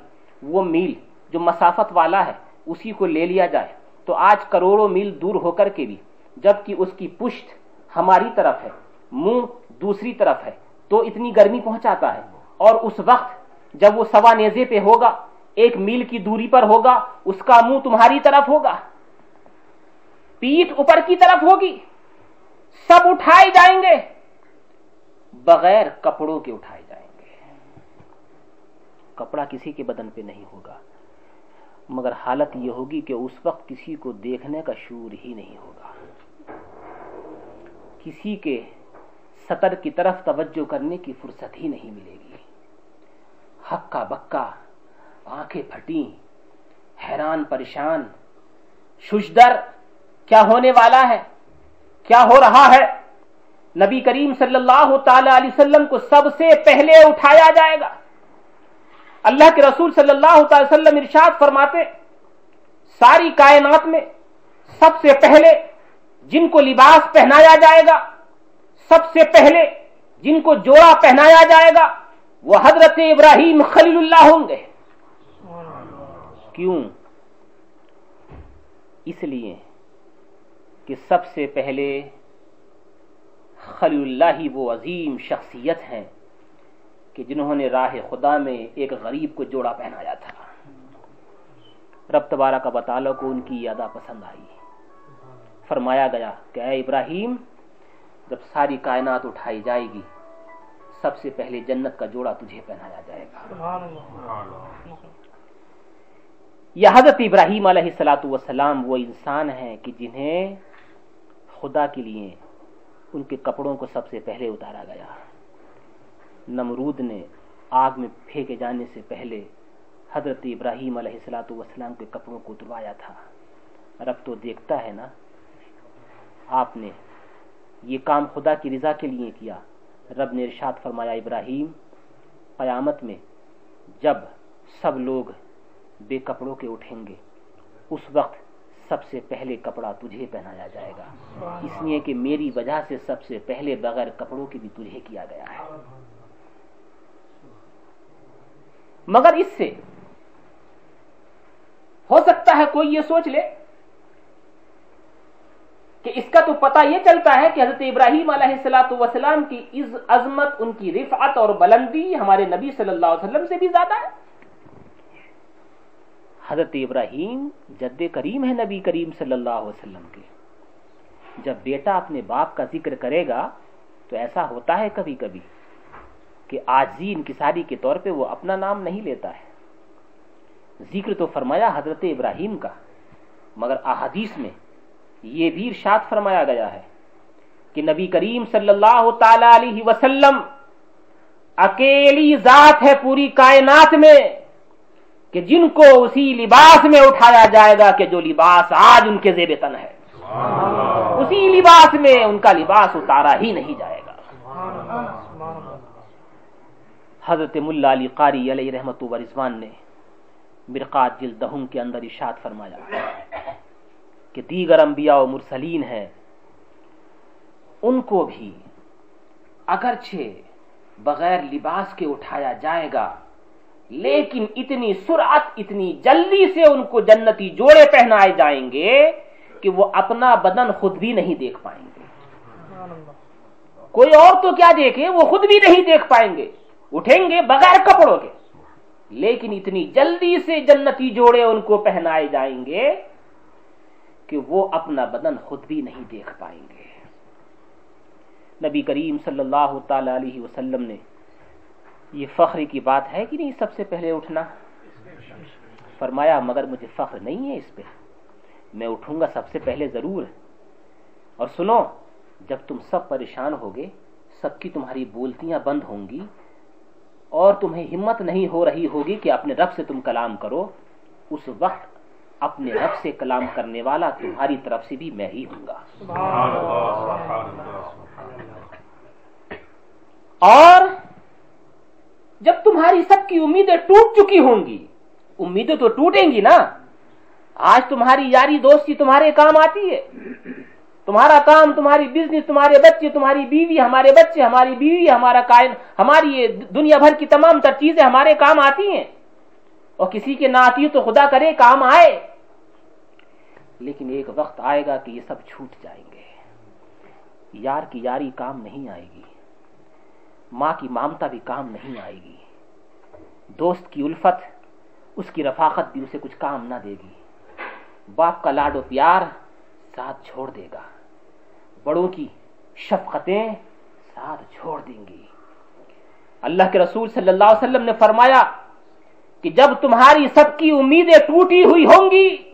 [SPEAKER 1] وہ میل جو مسافت والا ہے، اسی کو لے لیا جائے۔ تو آج کروڑوں میل دور ہو کر کے بھی جبکہ اس کی پشت ہماری طرف ہے، منہ دوسری طرف ہے۔ تو اتنی گرمی پہنچاتا ہے۔ اور اس وقت جب وہ سوا نیزے پہ ہوگا، ایک میل کی دوری پر ہوگا، اس کا منہ تمہاری طرف ہوگا۔ پیٹ اوپر کی طرف ہوگی۔ سب اٹھائے جائیں گے۔ بغیر کپڑوں کے اٹھائے جائیں گے۔ کپڑا کسی کے بدن پہ نہیں ہوگا۔ مگر حالت یہ ہوگی کہ اس وقت کسی کو دیکھنے کا شور ہی نہیں ہوگا۔ کسی کے سطر کی طرف توجہ کرنے کی فرصت ہی نہیں ملے گی۔ ہکا بکا، آنکھیں پھٹی حیران، پریشان۔ ششدر، کیا ہونے والا ہے؟ کیا ہو رہا ہے؟ نبی کریم صلی اللہ تعالی علیہ وسلم کو سب سے پہلے اٹھایا جائے گا۔ اللہ کے رسول صلی اللہ تعالی وسلم ارشاد فرماتے، ساری کائنات میں سب سے پہلے جن کو لباس پہنایا جائے گا سب سے پہلے جن کو جوڑا پہنایا جائے گا، وہ حضرت ابراہیم خلیل اللہ ہوں گے۔ کیوں؟ اس لیے کہ سب سے پہلے خلی اللہ ہی وہ عظیم شخصیت ہیں کہ جنہوں نے راہ خدا میں ایک غریب کو جوڑا پہنایا تھا۔ رب تبارہ کا بطالہ کو ان کی یادہ پسند آئی۔ فرمایا گیا کہ اے ابراہیم جب ساری کائنات اٹھائی جائے گی سب سے پہلے جنت کا جوڑا تجھے پہنایا جائے گا۔ یہ حضرت ابراہیم علیہ السلاۃ وسلام وہ انسان ہیں کہ جنہیں خدا کے لیے ان کے کپڑوں کو سب سے پہلے اتارا گیا۔ نمرود نے آگ میں پھینکے جانے سے پہلے حضرت ابراہیم علیہ السلاۃ والسلام کے کپڑوں کو اتروایا تھا۔ رب تو دیکھتا ہے نا آپ نے یہ کام خدا کی رضا کے لیے کیا۔ رب نے ارشاد فرمایا، ابراہیم، قیامت میں جب سب لوگ بے کپڑوں کے اٹھیں گے، اس وقت سب سے پہلے کپڑا تجھے پہنایا جائے گا۔ اس لیے کہ میری وجہ سے سب سے پہلے بغیر کپڑوں کے بھی تجھے کیا گیا ہے۔ مگر اس سے ہو سکتا ہے کوئی یہ سوچ لے کہ اس کا تو پتا یہ چلتا ہے کہ حضرت ابراہیم علیہ السلاۃ وسلام کی عظمت، ان کی رفعت اور بلندی ہمارے نبی صلی اللہ علیہ وسلم سے بھی زیادہ ہے۔ حضرت ابراہیم جد کریم ہے نبی کریم صلی اللہ علیہ وسلم کے۔ جب بیٹا اپنے باپ کا ذکر کرے گا تو ایسا ہوتا ہے کبھی کبھی کہ آجی انکساری کے طور پہ وہ اپنا نام نہیں لیتا ہے۔ ذکر تو فرمایا حضرت ابراہیم کا، مگر احادیث میں یہ بھی ارشاد فرمایا گیا ہے کہ نبی کریم صلی اللہ تعالی علیہ وسلم اکیلی ذات ہے پوری کائنات میں کہ جن کو اسی لباس میں اٹھایا جائے گا کہ جو لباس آج ان کے زیب تن ہے۔ اسی لباس میں ان کا لباس اتارا ہی نہیں جائے گا۔ حضرت ملا علی قاری علیہ رحمت و رضوان نے مرقات جلدہم کے اندر اشاد فرمایا۔ کہ دیگر انبیاء و مرسلین ہیں، ان کو بھی اگرچہ بغیر لباس کے اٹھایا جائے گا، لیکن اتنی سرعت، اتنی جلدی سے ان کو جنتی جوڑے پہنائے جائیں گے کہ وہ اپنا بدن خود بھی نہیں دیکھ پائیں گے۔ کوئی اور تو کیا دیکھے؟ وہ خود بھی نہیں دیکھ پائیں گے۔ اٹھیں گے بغیر کپڑوں کے، لیکن اتنی جلدی سے جنتی جوڑے ان کو پہنائے جائیں گے کہ وہ اپنا بدن خود بھی نہیں دیکھ پائیں گے۔ نبی کریم صلی اللہ تعالی علیہ وسلم نے یہ فخر کی بات ہے کہ نہیں سب سے پہلے اٹھنا؟ فرمایا، مگر مجھے فخر نہیں ہے اس پہ۔ میں اٹھوں گا سب سے پہلے ضرور۔ اور سنو، جب تم سب پریشان ہوگے، سب کی تمہاری بولتیاں بند ہوں گی اور تمہیں ہمت نہیں ہو رہی ہوگی کہ اپنے رب سے تم کلام کرو، اس وقت اپنے رب سے کلام کرنے والا تمہاری طرف سے بھی میں ہی ہوں گا۔ اور جب تمہاری سب کی امیدیں ٹوٹ چکی ہوں گی، امیدیں تو ٹوٹیں گی نا؟ آج تمہاری یاری دوستی تمہارے کام آتی ہے۔ تمہارا کام تمہاری بزنس تمہارے بچے، تمہاری بیوی، ہمارے بچے، ہماری بیوی، ہمارا کائن، ہماری دنیا بھر کی تمام تر چیزیں ہمارے کام آتی ہیں۔ اور کسی کے نہ آتی تو خدا کرے کام آئے۔ لیکن ایک وقت آئے گا کہ یہ سب چھوٹ جائیں گے۔ یار کی یاری کام نہیں آئے گی۔ ماں کی مامتا بھی کام نہیں آئے گی۔ دوست کی الفت، اس کی رفاقت بھی اسے کچھ کام نہ دے گی۔ باپ کا لاڈ و پیار ساتھ چھوڑ دے گا۔ بڑوں کی شفقتیں ساتھ چھوڑ دیں گی۔ اللہ کے رسول صلی اللہ علیہ وسلم نے فرمایا کہ جب تمہاری سب کی امیدیں ٹوٹی ہوئی ہوں گی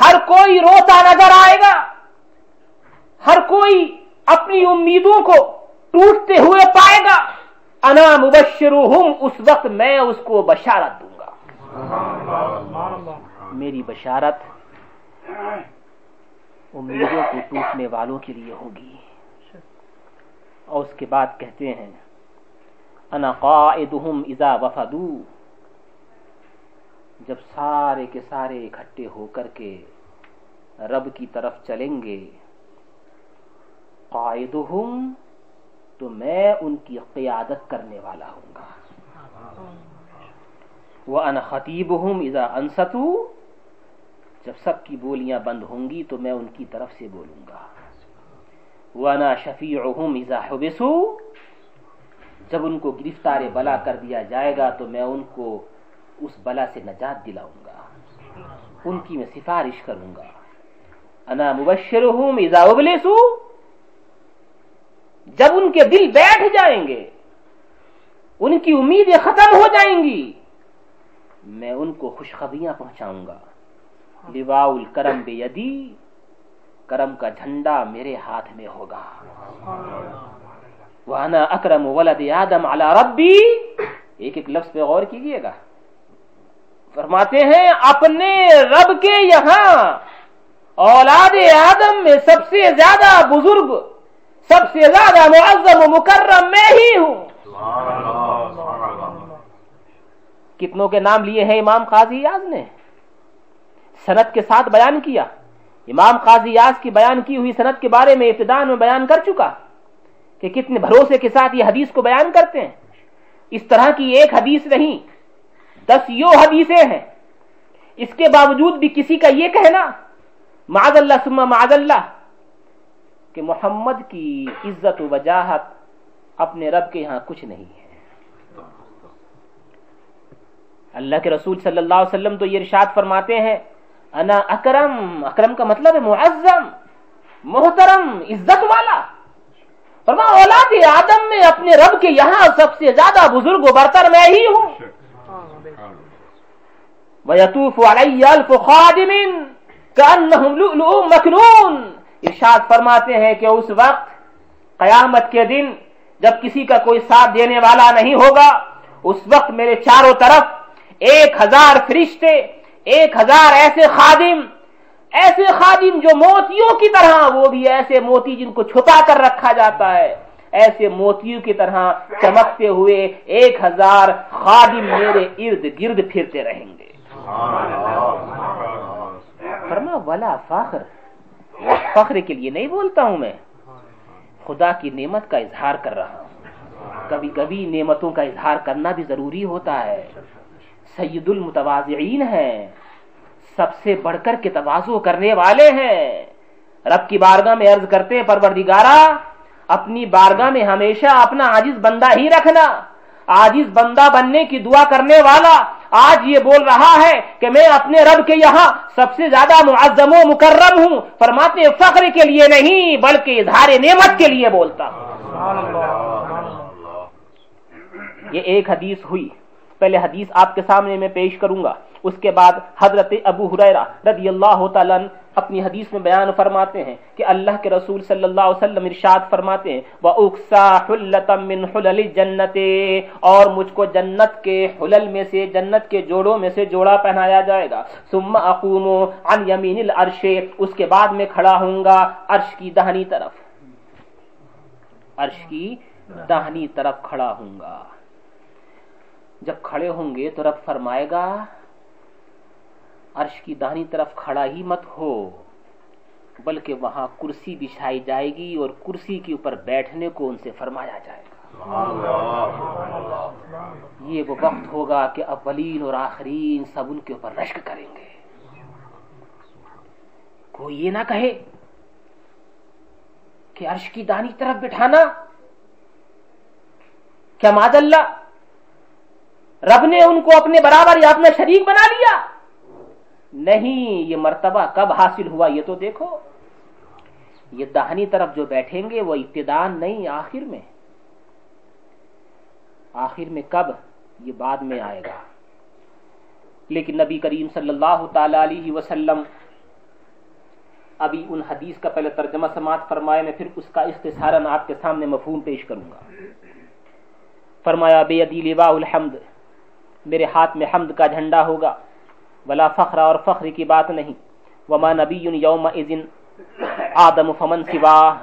[SPEAKER 1] ہر کوئی روتا نظر آئے گا۔ ہر کوئی اپنی امیدوں کو ٹوٹتے ہوئے پائے گا۔ انا مبشرہم اس وقت میں اس کو بشارت دوں گا۔ میری بشارت امیدوں کو ٹوٹنے والوں کے لیے ہوگی۔ اور اس کے بعد کہتے ہیں، انا قائدہم اذا وفدو۔ جب سارے کے سارے اکٹھے ہو کر کے رب کی طرف چلیں گے، قائدہم تو میں ان کی قیادت کرنے والا ہوں گا۔ وہ ان خطیب ہوں اذا انستو جب سب کی بولیاں بند ہوں گی تو میں ان کی طرف سے بولوں گا۔ وہ انا شفیع ہوں اذا حبسو جب ان کو گرفتار بلا کر دیا جائے گا تو میں ان کو اس بلا سے نجات دلاؤں گا۔ ان کی میں سفارش کروں گا۔ انا مبشر ہوں اذا ابلسو جب ان کے دل بیٹھ جائیں گے، ان کی امیدیں ختم ہو جائیں گی، میں ان کو خوشخبریاں پہنچاؤں گا۔ لواء الکرم بے یدی کرم کا جھنڈا میرے ہاتھ میں ہوگا۔ وانا اکرم ولد آدم علی ربی۔ ایک ایک لفظ پہ غور کیجیے گا۔ فرماتے ہیں، اپنے رب کے یہاں اولاد آدم میں سب سے زیادہ بزرگ، سب سے زیادہ معظم و مکرم میں ہی ہوں۔ کتنوں کے نام لیے ہیں امام قاضی یاز نے؟ سنت کے ساتھ بیان کیا۔ امام قاضی یاز کی بیان کی ہوئی سنت کے بارے میں ابتدان میں بیان کر چکا کہ کتنے بھروسے کے ساتھ یہ حدیث کو بیان کرتے ہیں۔ اس طرح کی ایک حدیث نہیں دس یو حدیثیں ہیں۔ اس کے باوجود بھی کسی کا یہ کہنا معذ اللہ سما معذ اللہ، کہ محمد کی عزت و وجاہت اپنے رب کے یہاں کچھ نہیں ہے۔ اللہ کے رسول صلی اللہ علیہ وسلم تو یہ ارشاد فرماتے ہیں، انا اکرم اکرم کا مطلب ہے معظم، محترم، عزت والا۔ فرما اولاد آدم میں اپنے رب کے یہاں سب سے زیادہ بزرگ و برتر میں ہی ہوں۔ وَيَتُوفُ عَلَيَّ الْفُ خَادِمٍ كَأَنَّهُمْ لُؤْلُؤُ مَكْنُونَ۔ ارشاد فرماتے ہیں کہ اس وقت، قیامت کے دن، جب کسی کا کوئی ساتھ دینے والا نہیں ہوگا، اس وقت میرے چاروں طرف ایک ہزار فرشتے، ایک ہزار ایسے خادم ایسے خادم جو موتیوں کی طرح، وہ بھی ایسے موتی جن کو چھپا کر رکھا جاتا ہے، ایسے موتیوں کی طرح چمکتے ہوئے ایک ہزار خادم میرے ارد گرد پھرتے رہیں گے۔ فرما، ولا فخر فخر کے لیے نہیں بولتا ہوں میں۔ خدا کی نعمت کا اظہار کر رہا ہوں۔ کبھی کبھی نعمتوں کا اظہار کرنا بھی ضروری ہوتا ہے۔ سید المتوازعین ہیں۔ سب سے بڑھ کر کے توازو کرنے والے ہیں۔ رب کی بارگاہ میں عرض کرتے ہیں، پروردگارا، اپنی بارگاہ میں ہمیشہ اپنا عاجز بندہ ہی رکھنا۔ عاجز بندہ بننے کی دعا کرنے والا آج یہ بول رہا ہے کہ میں اپنے رب کے یہاں سب سے زیادہ معظم و مکرم ہوں۔ فرماتے فخر کے لیے نہیں بلکہ اظہار نعمت کے لیے بولتا ہوں۔ یہ ایک حدیث ہوئی۔ پہلے حدیث آپ کے سامنے میں پیش کروں گا۔ اس کے بعد حضرت ابو حریرہ رضی اللہ تعالیٰ اپنی حدیث میں بیان فرماتے ہیں کہ اللہ کے رسول صلی اللہ علیہ وسلم ارشاد فرماتے ہیں، وَأُقْسَا مِنْ حُلَلِ جَنَّتِ اور مجھ کو جنت کے حلل میں سے، جنت کے جوڑوں میں سے جوڑا پہنایا جائے گا۔ ثم اقوم عن یمین العرش اس کے بعد میں کھڑا ہوں گا عرش کی دہنی طرف۔ عرش کی دہنی طرف کھڑا ہوں گا۔ جب کھڑے ہوں گے تو رب فرمائے گا، عرش کی دانی طرف کھڑا ہی مت ہو، بلکہ وہاں کرسی بچھائی جائے گی اور کرسی کے اوپر بیٹھنے کو ان سے فرمایا جائے گا۔ یہ وہ وقت ہوگا کہ اولین اور آخرین سب ان کے اوپر رشک کریں گے۔ کوئی یہ نہ کہے کہ عرش کی دانی طرف بٹھانا، کیا ماد اللہ؟ رب نے ان کو اپنے برابر یا اپنا شریک بنا لیا۔ نہیں، یہ مرتبہ کب حاصل ہوا یہ تو دیکھو۔ یہ دہنی طرف جو بیٹھیں گے، وہ ابتدان نہیں، آخر میں۔ آخر میں کب یہ بعد میں آئے گا۔ لیکن نبی کریم صلی اللہ تعالی علیہ وسلم ابھی ان حدیث کا پہلے ترجمہ سماعت فرمایا میں پھر اس کا اختصارا آپ کے سامنے مفہوم پیش کروں گا۔ فرمایا، بے عدی الحمد۔ میرے ہاتھ میں حمد کا جھنڈا ہوگا۔ ولا فخر اور فخر کی بات نہیں۔ وما نبی یوم اذن آدم فمن سوا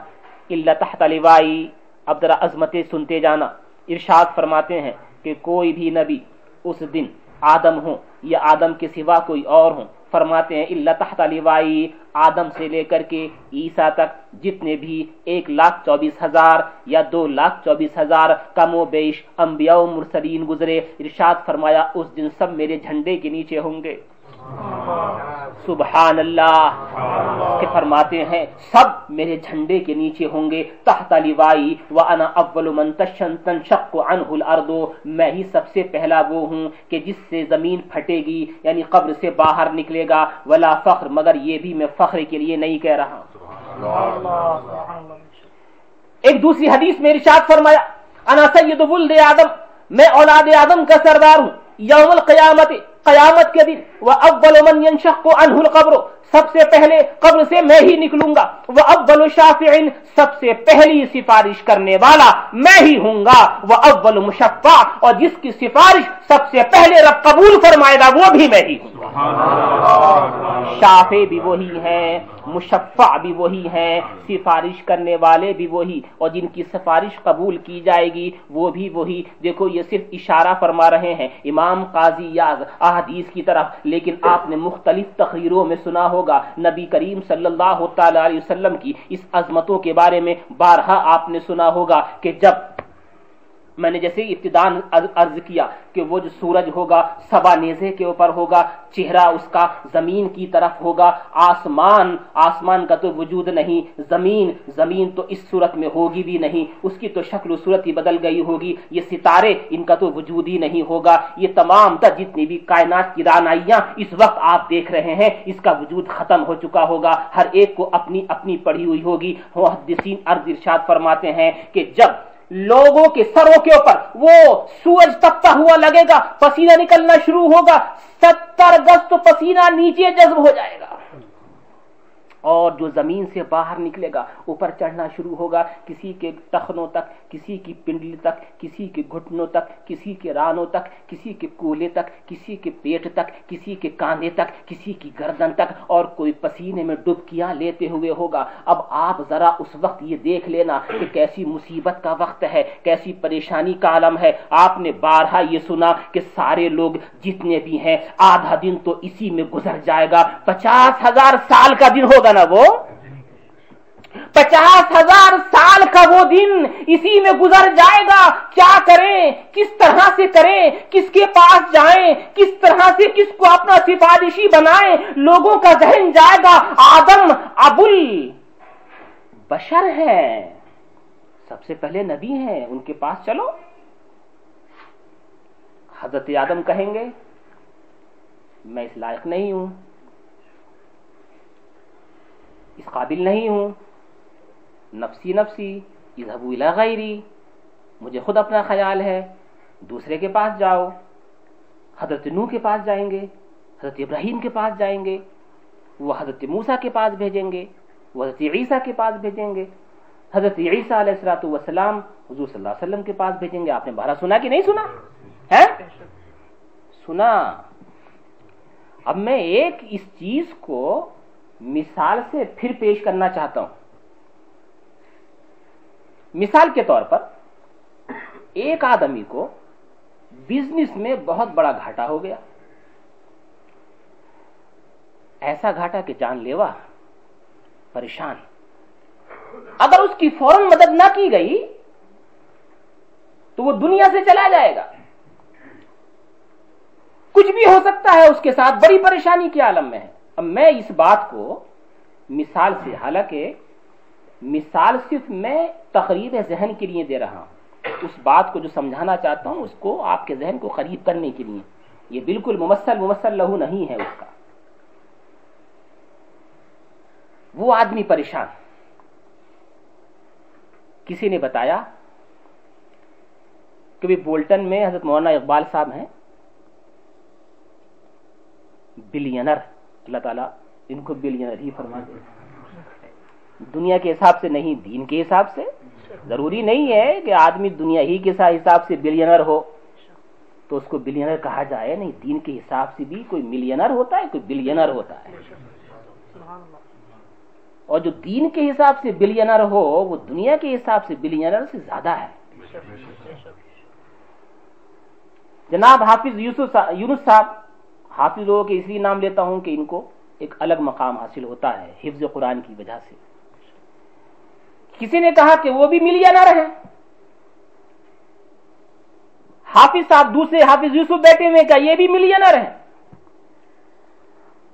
[SPEAKER 1] اللہ تحت لوائی۔ اب ذرا عظمتیں سنتے جانا۔ ارشاد فرماتے ہیں کہ کوئی بھی نبی اس دن آدم ہو یا آدم کے سوا کوئی اور ہوں۔ فرماتے ہیں اللہ تحت لوائی آدم سے لے کر کے عیسیٰ تک جتنے بھی ایک لاکھ چوبیس ہزار یا دو لاکھ چوبیس ہزار کم و بیش انبیاء و مرسلین گزرے، ارشاد فرمایا، اس دن سب میرے جھنڈے کے نیچے ہوں گے۔ سبحان اللہ کہ فرماتے ہیں، سب میرے جھنڈے کے نیچے ہوں گے، تحت لوائی وانا اول من تنشق عنه الارض میں ہی سب سے پہلا وہ ہوں کہ جس سے زمین پھٹے گی یعنی قبر سے باہر نکلے گا، ولا فخر، مگر یہ بھی میں فخر کے لیے نہیں کہہ رہا ایک دوسری حدیث میں ارشاد فرمایا انا سید ولد آدم، میں اولاد آدم کا سردار ہوں۔ یوم القیامت، قیامت کے دن، وہ اول من ینشق کو انہ القبر، سب سے پہلے قبر سے میں ہی نکلوں گا، وہ اول شافعین سب سے پہلی سفارش کرنے والا میں ہی ہوں گا، وہ اول مشفع، اور جس کی سفارش سب سے پہلے رب قبول فرمائے گا، وہ بھی میں ہی ہوں گا۔ شافع بھی وہی ہیں مشفع بھی وہی ہیں سفارش کرنے والے بھی وہی، اور جن کی سفارش قبول کی جائے گی، وہ بھی وہی۔ دیکھو، یہ صرف اشارہ فرما رہے ہیں۔ امام قاضی یاز، احادیث کی طرف، لیکن آپ نے مختلف تقریروں میں سنا ہوگا۔ نبی کریم صلی اللہ تعالی علیہ وسلم کی اس عظمتوں کے بارے میں بارہا آپ نے سنا ہوگا کہ جب میں نے جیسے ابتدان عرض کیا کہ وہ جو سورج ہوگا، سبا نیزے کے اوپر ہوگا، چہرہ اس کا زمین کی طرف ہوگا۔ آسمان آسمان کا تو وجود نہیں، زمین زمین تو اس صورت میں ہوگی بھی نہیں۔ اس کی تو شکل و صورت ہی بدل گئی ہوگی۔ یہ ستارے ان کا تو وجود ہی نہیں ہوگا۔ یہ تمام تر جتنی بھی کائنات کی رانائیاں اس وقت آپ دیکھ رہے ہیں، اس کا وجود ختم ہو چکا ہوگا۔ ہر ایک کو اپنی اپنی پڑھی ہوئی ہوگی۔ محدثین ارض ارشاد فرماتے ہیں کہ جب لوگوں کے سروں کے اوپر وہ سورج تپتا ہوا لگے گا، پسینہ نکلنا شروع ہوگا، ستر گز تو پسینہ نیچے جذب ہو جائے گا۔ اور جو زمین سے باہر نکلے گا، اوپر چڑھنا شروع ہوگا، کسی کے ٹخنوں تک کسی کی پنڈلی تک، کسی کے گھٹنوں تک، کسی کے رانوں تک، کسی کے کولے تک، کسی کے پیٹ تک، کسی کے کاندھے تک، کسی کی گردن تک، اور کوئی پسینے میں ڈبکیاں لیتے ہوئے ہوگا۔ اب آپ ذرا اس وقت یہ دیکھ لینا کہ کیسی مصیبت کا وقت ہے، کیسی پریشانی کا عالم ہے۔ آپ نے بارہا یہ سنا کہ سارے لوگ جتنے بھی ہیں، آدھا دن تو اسی میں گزر جائے گا۔ پچاس ہزار سال کا دن ہوگا نا وہ؟ پچاس ہزار سال کا وہ دن اسی میں گزر جائے گا۔ کیا کریں؟ کس طرح سے کریں؟ کس کے پاس جائیں؟ کس طرح سے کس کو اپنا سفارشی بنائیں؟ لوگوں کا ذہن جائے گا، آدم ابل بشر ہے۔ سب سے پہلے نبی ہیں، ان کے پاس چلو۔ حضرت آدم کہیں گے، میں اس لائق نہیں ہوں۔ اس قابل نہیں ہوں۔ نفسی نفسی، اذهبوا الى غیری مجھے خود اپنا خیال ہے، دوسرے کے پاس جاؤ، حضرت نو کے پاس جائیں گے، حضرت ابراہیم کے پاس جائیں گے، وہ حضرت موسا کے پاس بھیجیں گے، وہ حضرت عیسیٰ کے پاس بھیجیں گے۔ حضرت عیسیٰ علیہ السلاۃ والسلام حضور صلی اللہ علیہ وسلم کے پاس بھیجیں گے۔ آپ نے بارہ سنا کہ نہیں سنا؟ ہے سنا۔ اب میں ایک اس چیز کو مثال سے پھر پیش کرنا چاہتا ہوں۔ مثال کے طور پر، ایک آدمی کو بزنس میں بہت بڑا گھاٹا ہو گیا۔ ایسا گھاٹا کہ جان لیوا، پریشان۔ اگر اس کی فوراً مدد نہ کی گئی، تو وہ دنیا سے چلا جائے گا۔ کچھ بھی ہو سکتا ہے، اس کے ساتھ بڑی پریشانی کے عالم میں ہے۔ اب میں اس بات کو مثال سے، حالانکہ مثال صرف میں تقریب ذہن کے لیے دے رہا ہوں۔ اس بات کو جو سمجھانا چاہتا ہوں، اس کو آپ کے ذہن کو قریب کرنے کے لیے۔ یہ بالکل ممثل ممثل لہو نہیں ہے اس کا۔ وہ آدمی پریشان۔ کسی نے بتایا کہ بولٹن میں حضرت مولانا اقبال صاحب ہیں۔ بلینر۔ اللہ تعالیٰ ان کو بلینر ہی فرما دے دنیا کے حساب سے نہیں، دین کے حساب سے۔ ضروری نہیں ہے کہ آدمی دنیا ہی کے حساب سے بلینر ہو۔ تو اس کو بلینر کہا جائے، نہیں، دین کے حساب سے بھی کوئی ملینر ہوتا ہے، کوئی بلینر ہوتا ہے۔ اور جو دین کے حساب سے بلینر ہو، وہ دنیا کے حساب سے بلینر سے زیادہ ہے۔ جناب حافظ یوسف یونس صاحب، حافظ لوگوں کے اس لیے نام لیتا ہوں کہ ان کو ایک الگ مقام حاصل ہوتا ہے، حفظ قرآن کی وجہ سے۔ کسی نے کہا کہ وہ بھی ملیا نہ رہے۔ حافظ صاحب دوسرے حافظ یوسف بیٹے میں کہا یہ بھی ملیا نہ رہے؟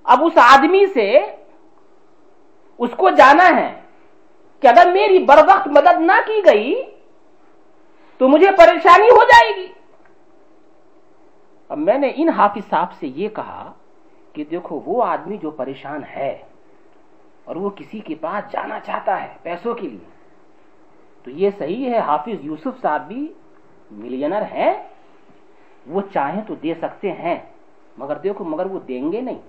[SPEAKER 1] اب اس آدمی سے اس کو جانا ہے کہ اگر میری بر وقت مدد نہ کی گئی تو مجھے پریشانی ہو جائے گی۔ اب میں نے ان حافظ صاحب سے یہ کہا کہ دیکھو، وہ آدمی جو پریشان ہے اور وہ کسی کے پاس جانا چاہتا ہے پیسوں کے لیے۔ تو یہ صحیح ہے، حافظ یوسف صاحب بھی ملینر ہے وہ چاہیں تو دے سکتے ہیں، مگر دیکھو، مگر وہ دیں گے نہیں۔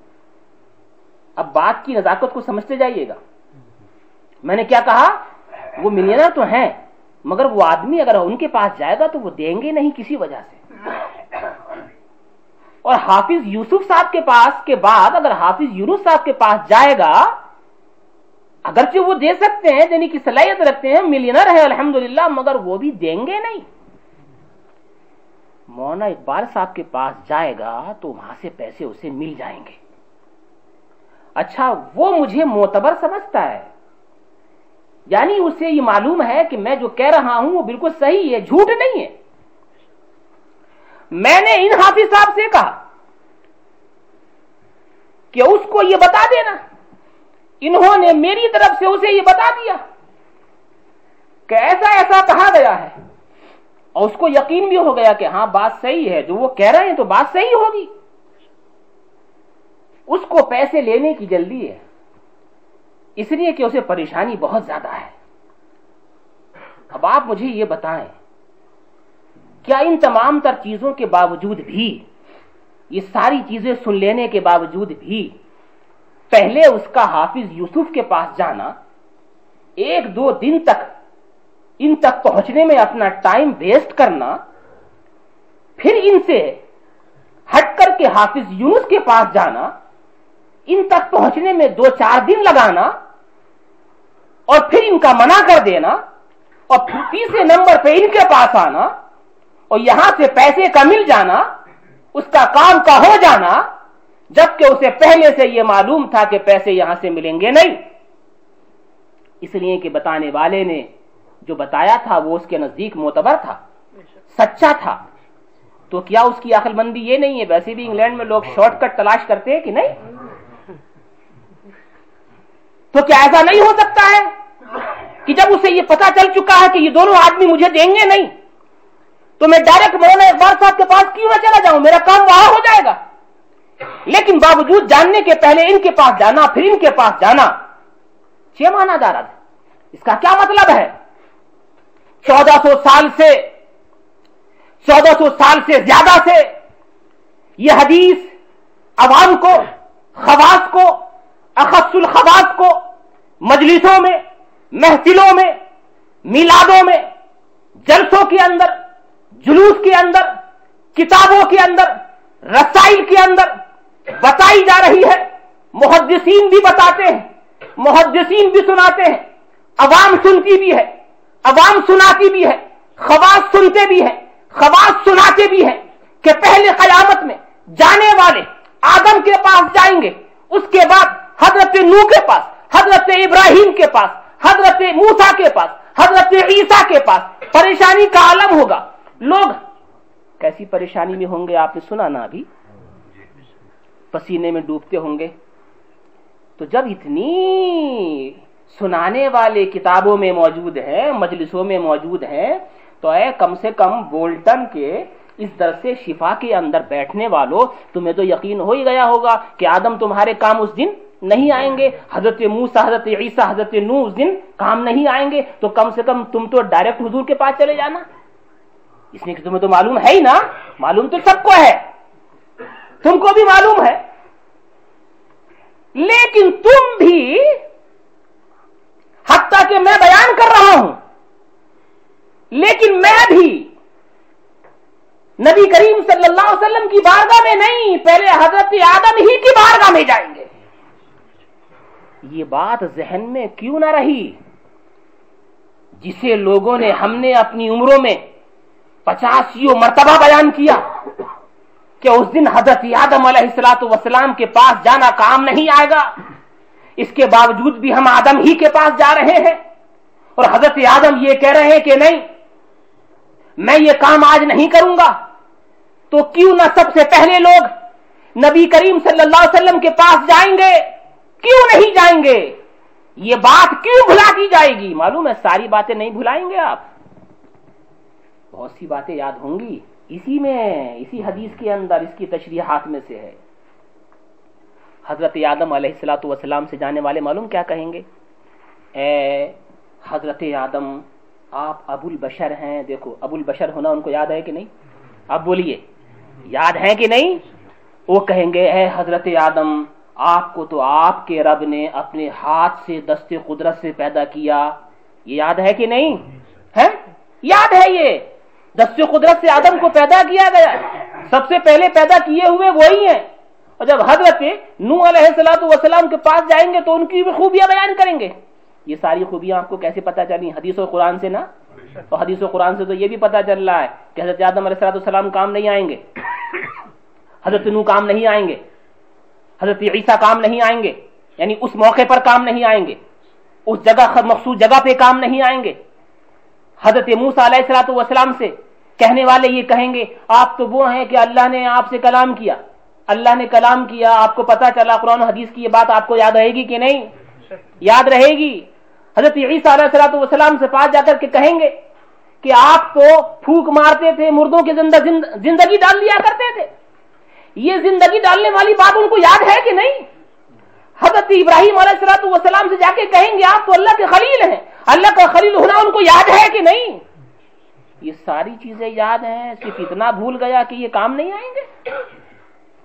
[SPEAKER 1] اب بات کی نزاکت کو سمجھتے جائیے گا۔ میں نے کیا کہا؟ وہ ملینر تو ہیں، مگر وہ آدمی اگر ان کے پاس جائے گا تو وہ دیں گے نہیں کسی وجہ سے۔ اور حافظ یوسف صاحب کے پاس کے بعد اگر حافظ یونس صاحب کے پاس جائے گا اگرچہ وہ دے سکتے ہیں یعنی دینے کی صلاحیت رکھتے ہیں، ملینر ہے الحمدللہ، مگر وہ بھی دیں گے نہیں۔ مونا اقبال صاحب کے پاس جائے گا تو وہاں سے پیسے اسے مل جائیں گے۔ اچھا وہ مجھے معتبر سمجھتا ہے۔ یعنی اسے یہ معلوم ہے کہ میں جو کہہ رہا ہوں وہ بالکل صحیح ہے، جھوٹ نہیں ہے۔ میں نے ان حافظ صاحب سے کہا کہ اس کو یہ بتا دینا۔ انہوں نے میری طرف سے اسے یہ بتا دیا کہ ایسا ایسا کہا گیا ہے اور اس کو یقین بھی ہو گیا کہ ہاں بات صحیح ہے، جو وہ کہہ رہے ہیں تو بات صحیح ہوگی۔ اس کو پیسے لینے کی جلدی ہے۔ اس لیے کہ اسے پریشانی بہت زیادہ ہے۔ اب آپ مجھے یہ بتائیں، کیا ان تمام تر چیزوں کے باوجود بھی، یہ ساری چیزیں سن لینے کے باوجود بھی پہلے اس کا حافظ یوسف کے پاس جانا، ایک دو دن تک ان تک پہنچنے میں اپنا ٹائم ویسٹ کرنا، پھر ان سے ہٹ کر کے حافظ یونس کے پاس جانا، ان تک پہنچنے میں دو چار دن لگانا، اور پھر ان کا منع کر دینا، اور پھر تیسرے نمبر پہ ان کے پاس آنا، اور یہاں سے پیسے کا مل جانا، اس کا کام کا ہو جانا جبکہ اسے پہلے سے یہ معلوم تھا کہ پیسے یہاں سے ملیں گے نہیں۔ اس لیے کہ بتانے والے نے جو بتایا تھا وہ اس کے نزدیک معتبر تھا، سچا تھا۔ تو کیا اس کی عقل مندی یہ نہیں ہے؟ ویسے بھی انگلینڈ میں لوگ شارٹ کٹ تلاش کرتے ہیں کہ نہیں؟ تو کیا ایسا نہیں ہو سکتا ہے کہ جب اسے یہ پتا چل چکا ہے کہ یہ دونوں آدمی مجھے دیں گے نہیں، تو میں ڈائریکٹ مولانا اقبال صاحب کے پاس کیوں نہ چلا جاؤں؟ میرا کام وہاں ہو جائے گا۔ لیکن باوجود جاننے کے پہلے ان کے پاس جانا، پھر ان کے پاس جانا چھ مانا جا رہا تھا اس کا کیا مطلب ہے؟ چودہ سو سال سے، چودہ سو سال سے زیادہ سے یہ حدیث عوام کو، خواص کو، اخص الخواص کو مجلسوں میں، محفلوں میں، میلادوں میں، جلسوں کے اندر، جلوس کے اندر، کتابوں کے اندر، رسائل کے اندر بتائی جا رہی ہے۔ محدثین بھی بتاتے ہیں۔ محدثین بھی سناتے ہیں۔ عوام سنتی بھی ہے۔ عوام سناتی بھی ہے۔ خواص سنتے بھی ہیں۔ خواص سناتے بھی ہیں کہ پہلے قیامت میں جانے والے آدم کے پاس جائیں گے۔ اس کے بعد حضرت نو کے پاس، حضرت ابراہیم کے پاس، حضرت موسا کے پاس، حضرت عیسیٰ کے پاس پریشانی کا عالم ہوگا۔ لوگ کیسی پریشانی میں ہوں گے؟ آپ نے سنا نا ابھی؟ پسینے میں ڈوبتے ہوں گے۔ تو جب اتنی سنانے والے کتابوں میں موجود ہیں، مجلسوں میں موجود ہیں، تو اے کم سے کم بولٹن کے اس درس شفا کے اندر بیٹھنے والوں، تمہیں تو یقین ہو ہی گیا ہوگا کہ آدم تمہارے کام اس دن نہیں آئیں گے۔ حضرت موسا حضرت عیسیٰ، حضرت نو اس دن کام نہیں آئیں گے۔ تو کم سے کم تم تو ڈائریکٹ حضور کے پاس چلے جانا۔ اس لیے کہ تمہیں تو معلوم ہے ہی نا، معلوم تو سب کو ہے۔ تم کو بھی معلوم ہے۔ لیکن تم بھی حتیٰ کہ میں بیان کر رہا ہوں۔ لیکن میں بھی نبی کریم صلی اللہ علیہ وسلم کی بارگاہ میں نہیں، پہلے حضرت آدم ہی کی بارگاہ میں جائیں گے۔ یہ بات ذہن میں کیوں نہ رہی؟ جسے لوگوں نے ہم نے اپنی عمروں میں پچاسیوں مرتبہ بیان کیا۔ کہ اس دن حضرت آدم علیہ السلاۃ وسلام کے پاس جانا کام نہیں آئے گا۔ اس کے باوجود بھی ہم آدم ہی کے پاس جا رہے ہیں۔ اور حضرت آدم یہ کہہ رہے ہیں کہ نہیں، میں یہ کام آج نہیں کروں گا۔ تو کیوں نہ سب سے پہلے لوگ نبی کریم صلی اللہ علیہ وسلم کے پاس جائیں گے؟ کیوں نہیں جائیں گے؟ یہ بات کیوں بھلا کی جائے گی؟ معلوم ہے ساری باتیں نہیں بھلائیں گے آپ۔ بہت سی باتیں یاد ہوں گی۔ اسی میں، اسی حدیث کے اندر اس کی تشریحات میں سے ہے۔ حضرت آدم علیہ السلاۃ وسلام سے جانے والے معلوم کیا کہیں گے؟ اے حضرت آدم، آپ ابو البشر ہیں۔ دیکھو، ابو البشر ہونا ان کو یاد ہے کہ نہیں؟ اب بولیے، یاد ہے کہ نہیں؟ وہ کہیں گے، اے حضرت آدم، آپ کو تو آپ کے رب نے اپنے ہاتھ سے دست قدرت سے پیدا کیا۔ یہ یاد ہے کہ نہیں؟ ہے یاد ہے یہ۔ دست قدرت سے آدم کو پیدا کیا گیا سب سے پہلے پیدا کیے ہوئے وہی ہیں۔ اور جب حضرت نو علیہ السلاۃ وسلام کے پاس جائیں گے تو ان کی بھی خوبیاں بیان کریں گے۔ یہ ساری خوبیاں آپ کو کیسے پتا چلی حدیث و قرآن سے نا؟ تو حدیث و قرآن سے تو یہ بھی پتا چل رہا ہے کہ حضرت آدم علیہ السلاۃ والسلام کام نہیں آئیں گے۔ حضرت نو کام نہیں آئیں گے۔ حضرت عیسیٰ کام نہیں آئیں گے۔ یعنی اس موقع پر کام نہیں آئیں گے۔ اس جگہ مخصوص جگہ پہ کام نہیں آئیں گے۔ حضرت موسا علیہ السلاۃ والسلام سے کہنے والے یہ کہیں گے، آپ تو وہ ہیں کہ اللہ نے آپ سے کلام کیا۔ اللہ نے کلام کیا، آپ کو پتا چلا قرآن حدیث کی یہ بات آپ کو یاد رہے گی کہ نہیں؟ یاد رہے گی۔ حضرت عیسیٰ علیہ السلاۃ والسلام سے پاس جا کر کے کہیں گے کہ آپ تو پھوک مارتے تھے، مردوں کے زندہ زندگی ڈال دیا کرتے تھے۔ یہ زندگی ڈالنے والی بات ان کو یاد ہے کہ نہیں؟ حضرت ابراہیم علیہ السلاۃ والسلام سے جا کے کہیں گے، آپ تو اللہ کے خلیل ہیں۔ اللہ کا خلیل ہونا ان کو یاد ہے کہ نہیں؟ یہ ساری چیزیں یاد ہیں، صرف اتنا بھول گیا کہ یہ کام نہیں آئیں گے؟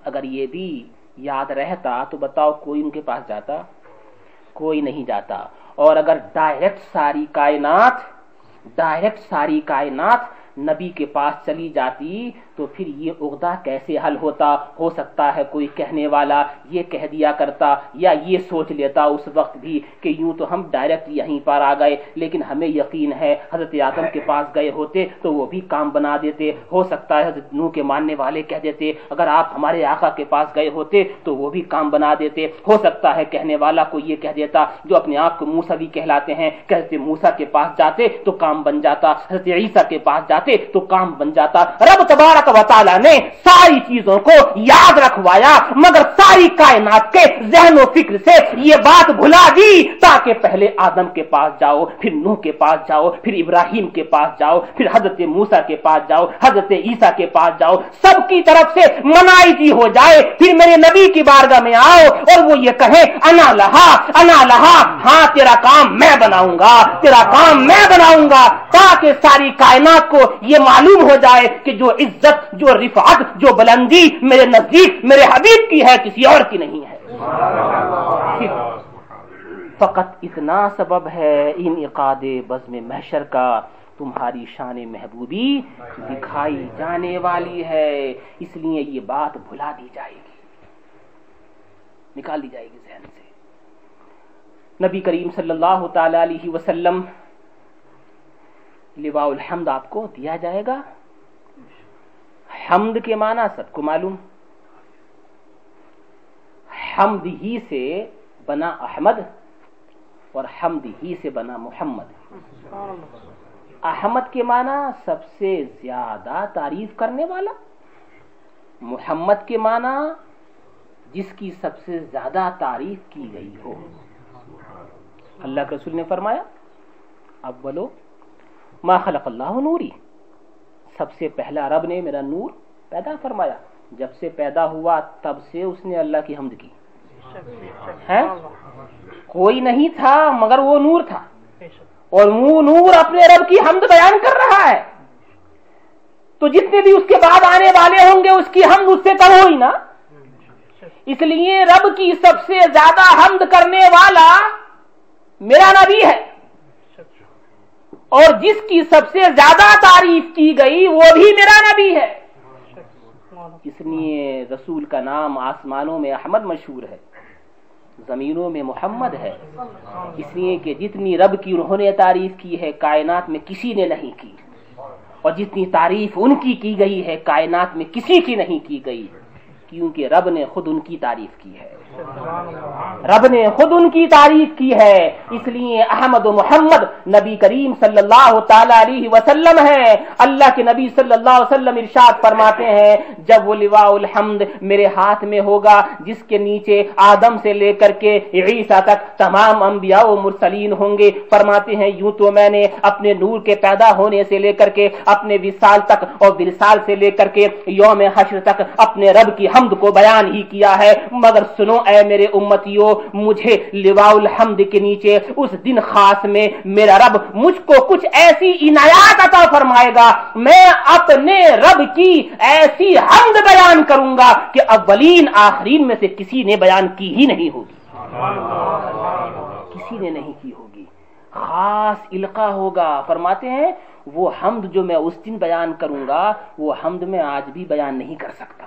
[SPEAKER 1] اگر یہ بھی یاد رہتا تو بتاؤ کوئی ان کے پاس جاتا؟ کوئی نہیں جاتا۔ اور اگر ڈائریکٹ ساری کائنات ڈائریکٹ ساری کائنات نبی کے پاس چلی جاتی تو پھر یہ عقدہ کیسے حل ہوتا؟ ہو سکتا ہے کوئی کہنے والا یہ کہہ دیا کرتا یا یہ سوچ لیتا اس وقت بھی کہ یوں تو ہم ڈائریکٹ یہیں پر آ گئے، لیکن ہمیں یقین ہے حضرت آدم کے پاس گئے ہوتے تو وہ بھی کام بنا دیتے۔ ہو سکتا ہے حضرت نو کے ماننے والے کہہ دیتے، اگر آپ ہمارے آقا کے پاس گئے ہوتے تو وہ بھی کام بنا دیتے۔ ہو سکتا ہے کہنے والا کو یہ کہہ دیتا جو اپنے آپ کو موسا بھی کہلاتے ہیں۔ کہ حضرت موسا کے پاس جاتے تو کام بن جاتا، حضرت عیسیٰ کے پاس جاتے تو کام بن جاتا۔ رب تبارک تبارک و تعالی نے ساری چیزوں کو یاد رکھوایا، مگر ساری کائنات کے ذہن و فکر سے یہ بات بھلا دی تاکہ پہلے آدم کے پاس جاؤ، پھر نوح کے پاس جاؤ، پھر ابراہیم کے پاس جاؤ، پھر حضرت موسا کے پاس جاؤ، حضرت عیسیٰ کے پاس جاؤ، سب کی طرف سے منائیتی جی ہو جائے، پھر میرے نبی کی بارگاہ میں آؤ اور وہ یہ کہے، انا لہا انا لہا ہاں تیرا کام میں بناؤں گا، تیرا کام میں بناؤں گا، تاکہ ساری کائنات کو یہ معلوم ہو جائے کہ جو عزت عزت جو رفعت، جو بلندی میرے نزدیک، میرے حبیب کی ہے، کسی اور کی نہیں ہے۔ فقط اتنا سبب ہے ان بزم محشر کا۔ تمہاری شان محبوبی دکھائی جانے والی ہے، اس لیے یہ بات بھلا دی جائے گی۔ نکال دی جائے گی ذہن سے۔ نبی کریم صلی اللہ تعالی علیہ وسلم، لواء الحمد آپ کو دیا جائے گا۔ حمد کے معنی سب کو معلوم؟ حمد ہی سے بنا احمد اور حمد ہی سے بنا محمد۔ احمد کے معنی سب سے زیادہ تعریف کرنے والا۔ محمد کے معنی جس کی سب سے زیادہ تعریف کی گئی ہو۔ اللہ کے رسول نے فرمایا اب بولو ما خلق اللہ نوری۔ سب سے پہلا رب نے میرا نور پیدا فرمایا۔ جب سے پیدا ہوا تب سے اس نے اللہ کی حمد کی۔ ہے کوئی نہیں تھا مگر وہ نور تھا۔ اور وہ نور اپنے رب کی حمد بیان کر رہا ہے۔ تو جتنے بھی اس کے بعد آنے والے ہوں گے اس کی حمد اس سے کم ہوئی نا۔ اس لیے رب کی سب سے زیادہ حمد کرنے والا میرا نبی ہے۔ اور جس کی سب سے زیادہ تعریف کی گئی وہ بھی میرا نبی ہے۔ اس لیے رسول کا نام آسمانوں میں احمد مشہور ہے، زمینوں میں محمد ہے۔ اس لیے کہ جتنی رب کی انہوں نے تعریف کی ہے، کائنات میں کسی نے نہیں کی۔ اور جتنی تعریف ان کی کی گئی ہے، کائنات میں کسی کی نہیں کی گئی، کیونکہ رب نے خود ان کی تعریف کی ہے۔ رب نے خود ان کی تعریف کی ہے، اس لیے احمد و محمد نبی کریم صلی اللہ تعالی علیہ وسلم ہے اللہ کے نبی صلی اللہ علیہ وسلم ارشاد فرماتے ہیں، جب وہ لواء الحمد میرے ہاتھ میں ہوگا، جس کے نیچے آدم سے لے کر کے عیسیٰ تک تمام انبیاء و مرسلین ہوں گے۔ فرماتے ہیں، یوں تو میں نے اپنے نور کے پیدا ہونے سے لے کر کے، اپنے وصال تک اور ورسال سے لے کر کے یوم حشر تک اپنے رب کی حمد کو بیان ہی کیا ہے۔ مگر سنو اے میرے امتیوں مجھے لواء الحمد کے نیچے، اس دن خاص میں میرا رب مجھ کو کچھ ایسی عنایات عطا فرمائے گا۔ میں اپنے رب کی ایسی حمد بیان کروں گا کہ اولین آخرین میں سے کسی نے بیان کی ہی نہیں ہوگی۔ کسی نے نہیں کی ہوگی۔ خاص علقہ ہوگا۔ فرماتے ہیں، وہ حمد جو میں اس دن بیان کروں گا، وہ حمد میں آج بھی بیان نہیں کر سکتا۔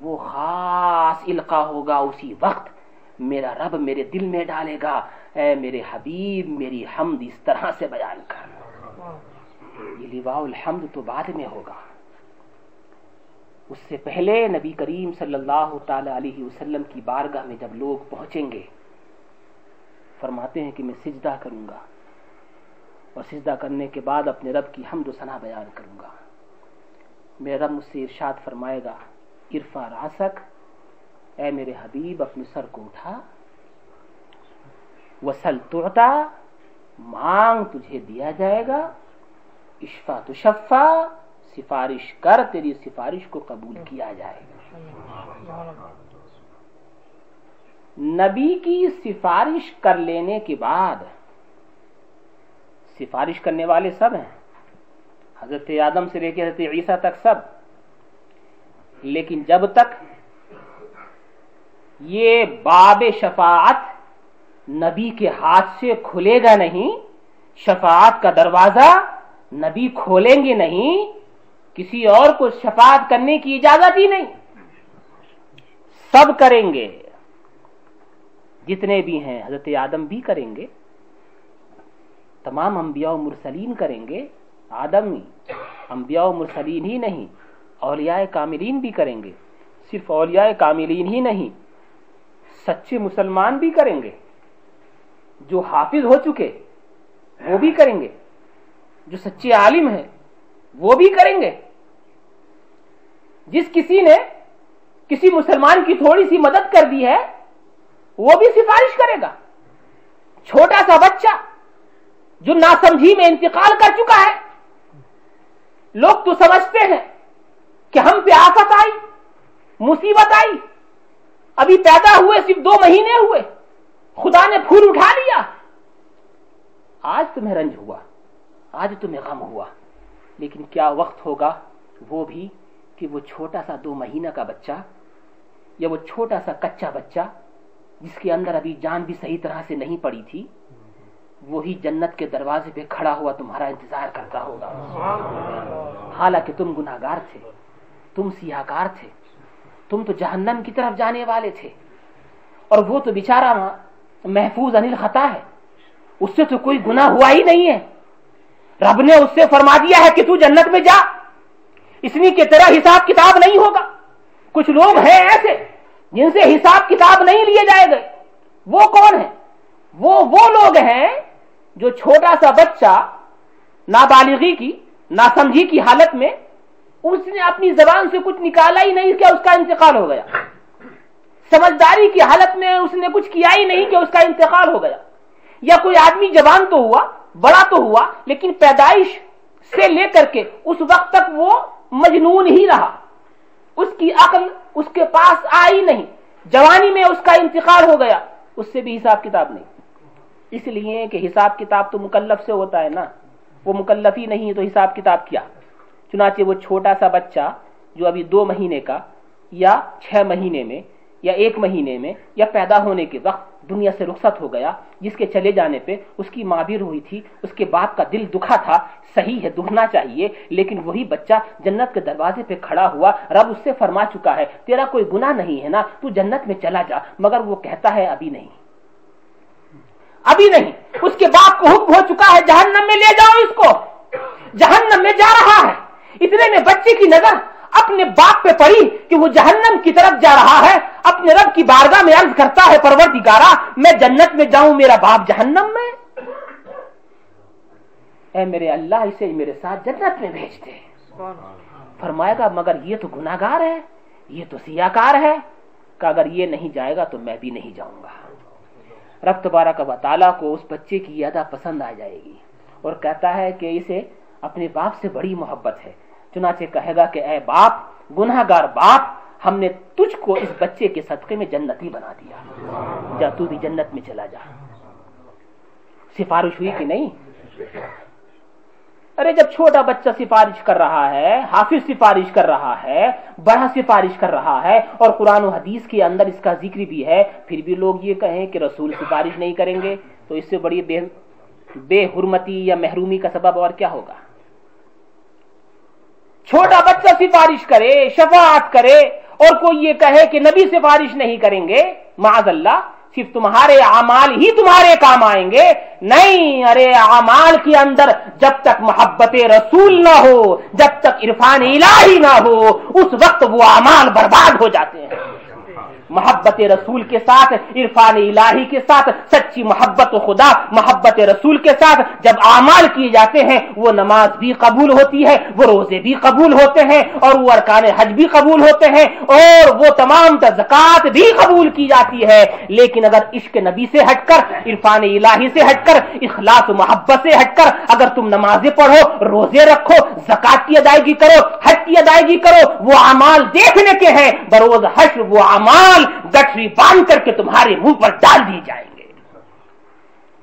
[SPEAKER 1] وہ خاص علقہ ہوگا اسی وقت میرا رب میرے دل میں ڈالے گا۔ اے میرے حبیب، میری حمد اس طرح سے بیان کر۔ یہ لواء الحمد تو بعد میں ہوگا۔ اس سے پہلے نبی کریم صلی اللہ تعالی علیہ وسلم کی بارگاہ میں جب لوگ پہنچیں گے، فرماتے ہیں کہ میں سجدہ کروں گا۔ اور سجدہ کرنے کے بعد اپنے رب کی حمد و ثنا بیان کروں گا۔ میرا رب مجھ سے ارشاد فرمائے گا ارفا راسک اے میرے حبیب، اپنے سر کو اٹھا۔ وسل توتا مانگ تجھے دیا جائے گا۔ اشفا تو شفا سفارش کر، تیری سفارش کو قبول کیا جائے گا۔ نبی کی سفارش کر لینے کے بعد، سفارش کرنے والے سب ہیں۔ حضرت آدم سے لے کے حضرت عیسیٰ تک سب۔ لیکن جب تک یہ باب شفاعت نبی کے ہاتھ سے کھلے گا نہیں، شفاعت کا دروازہ نبی کھولیں گے نہیں، کسی اور کو شفاعت کرنے کی اجازت ہی نہیں۔ سب کریں گے۔ جتنے بھی ہیں، حضرت آدم بھی کریں گے۔ تمام انبیاء و مرسلین کریں گے۔ آدم انبیاء و مرسلین ہی نہیں۔ اولیاء کاملین بھی کریں گے۔ صرف اولیاء کاملین ہی نہیں، سچے مسلمان بھی کریں گے۔ جو حافظ ہو چکے، وہ بھی کریں گے۔ جو سچے عالم ہیں، وہ بھی کریں گے۔ جس کسی نے کسی مسلمان کی تھوڑی سی مدد کر دی ہے، وہ بھی سفارش کرے گا۔ چھوٹا سا بچہ جو ناسمجھی میں انتقال کر چکا ہے، لوگ تو سمجھتے ہیں۔ کہ ہم پہ آفت آئی مصیبت آئی۔ ابھی پیدا ہوئے صرف دو مہینے ہوئے۔ خدا نے پھول اٹھا لیا۔ آج تمہیں رنج ہوا آج تمہیں غم ہوا۔ لیکن کیا وقت ہوگا وہ بھی
[SPEAKER 2] کہ وہ چھوٹا سا دو مہینہ کا بچہ یا وہ چھوٹا سا کچا بچہ جس کے اندر ابھی جان بھی صحیح طرح سے نہیں پڑی تھی وہی جنت کے دروازے پہ کھڑا ہوا تمہارا انتظار کرتا ہوگا۔ حالانکہ تم گناگار تھے۔ تم سیاہکار تھے۔ تم تو جہنم کی طرف جانے والے تھے۔ اور وہ تو بیچارہ محفوظ انل خطا ہے۔ اس سے تو کوئی گنا ہوا ہی نہیں ہے۔ رب نے اس سے فرما دیا ہے کہ تو جنت میں جا۔ اس لیے کہ تیرا حساب کتاب نہیں ہوگا۔ کچھ لوگ ہیں ایسے جن سے حساب کتاب نہیں لیے جائے گئے۔ وہ کون ہے وہ وہ لوگ ہیں جو چھوٹا سا بچہ نابالغی کی، ناسمجھی کی حالت میں اس نے اپنی زبان سے کچھ نکالا ہی نہیں کیا اس کا انتقال ہو گیا۔ سمجھداری کی حالت میں اس نے کچھ کیا ہی نہیں کہ اس کا انتقال ہو گیا۔ یا کوئی آدمی جوان تو ہوا، بڑا تو ہوا، لیکن پیدائش سے لے کر کے اس وقت تک وہ مجنون ہی رہا۔ اس کی عقل اس کے پاس آئی نہیں۔ جوانی میں اس کا انتقال ہو گیا۔ اس سے بھی حساب کتاب نہیں۔ اس لیے کہ حساب کتاب تو مکلف سے ہوتا ہے نا۔ وہ مکلف ہی نہیں تو حساب کتاب کیا؟ چنانچہ وہ چھوٹا سا بچہ جو ابھی دو مہینے کا یا چھ مہینے میں یا ایک مہینے میں یا پیدا ہونے کے وقت دنیا سے رخصت ہو گیا، جس کے چلے جانے پہ اس کی ماں بھی روئی تھی، اس کے باپ کا دل دکھا تھا، صحیح ہے، دکھنا چاہیے، لیکن وہی بچہ جنت کے دروازے پہ کھڑا ہوا رب اس سے فرما چکا ہے، تیرا کوئی گنا نہیں ہے نا، تو جنت میں چلا جا، مگر وہ کہتا ہے ابھی نہیں۔ ابھی نہیں، اس کے باپ کو حکم ہو چکا ہے، جہنم میں لے جاؤ اس کو۔ جہنم میں جا رہا ہے۔ اتنے میں بچے کی نظر اپنے باپ پہ پڑی کہ وہ جہنم کی طرف جا رہا ہے، اپنے رب کی بارگاہ میں عرض کرتا ہے پرور میں جنت میں جاؤں، میرا باپ جہنم میں۔ اے میرے اللہ، اسے میرے ساتھ جنت میں بھیج دے۔ فرمائے گا، مگر یہ تو گناگار ہے، یہ تو سیاکار ہے۔ کہ اگر یہ نہیں جائے گا تو میں بھی نہیں جاؤں گا۔ رب تبارہ کا تعالیٰ کو اس بچے کی یادہ پسند آ جائے گی اور کہتا ہے کہ اسے اپنے باپ سے بڑی محبت ہے۔ چنانچہ کہے گا کہ اے باپ گناہ گار باپ، ہم نے تجھ کو اس بچے کے صدقے میں جنتی بنا دیا۔ جا تو بھی جنت میں چلا جا۔ سفارش ہوئی کہ نہیں؟ ارے، جب چھوٹا بچہ سفارش کر رہا ہے، حافظ سفارش کر رہا ہے، بڑا سفارش کر رہا ہے اور قرآن و حدیث کے اندر اس کا ذکر بھی ہے، پھر بھی لوگ یہ کہیں کہ رسول سفارش نہیں کریں گے، تو اس سے بڑی بے بے حرمتی یا محرومی کا سبب اور کیا ہوگا؟ چھوٹا بچہ سفارش کرے، شفاعت کرے اور کوئی یہ کہے کہ نبی سفارش نہیں کریں گے معذ اللہ، صرف تمہارے اعمال ہی تمہارے کام آئیں گے۔ نہیں، ارے اعمال کے اندر جب تک محبت رسول نہ ہو، جب تک عرفان الہی نہ ہو، اس وقت وہ اعمال برباد ہو جاتے ہیں۔ محبت رسول کے ساتھ، عرفان الہی کے ساتھ، سچی محبت خدا، محبت رسول کے ساتھ۔ جب اعمال کیے جاتے ہیں، وہ نماز بھی قبول ہوتی ہے، وہ روزے بھی قبول ہوتے ہیں، اور وہ ارکان حج بھی قبول ہوتے ہیں، اور وہ تمام زکات بھی قبول کی جاتی ہے۔ لیکن اگر عشق نبی سے ہٹ کر، عرفان الہی سے ہٹ کر، اخلاص محبت سے ہٹ کر، اگر تم نمازیں پڑھو، روزے رکھو زکات کی ادائیگی کرو، حج کی ادائیگی کرو، وہ اعمال دیکھنے کے ہیں۔ بروز حشر وہ اعمال گٹری باندھ کر کے تمہارے منہ پر ڈال دی جائیں گے۔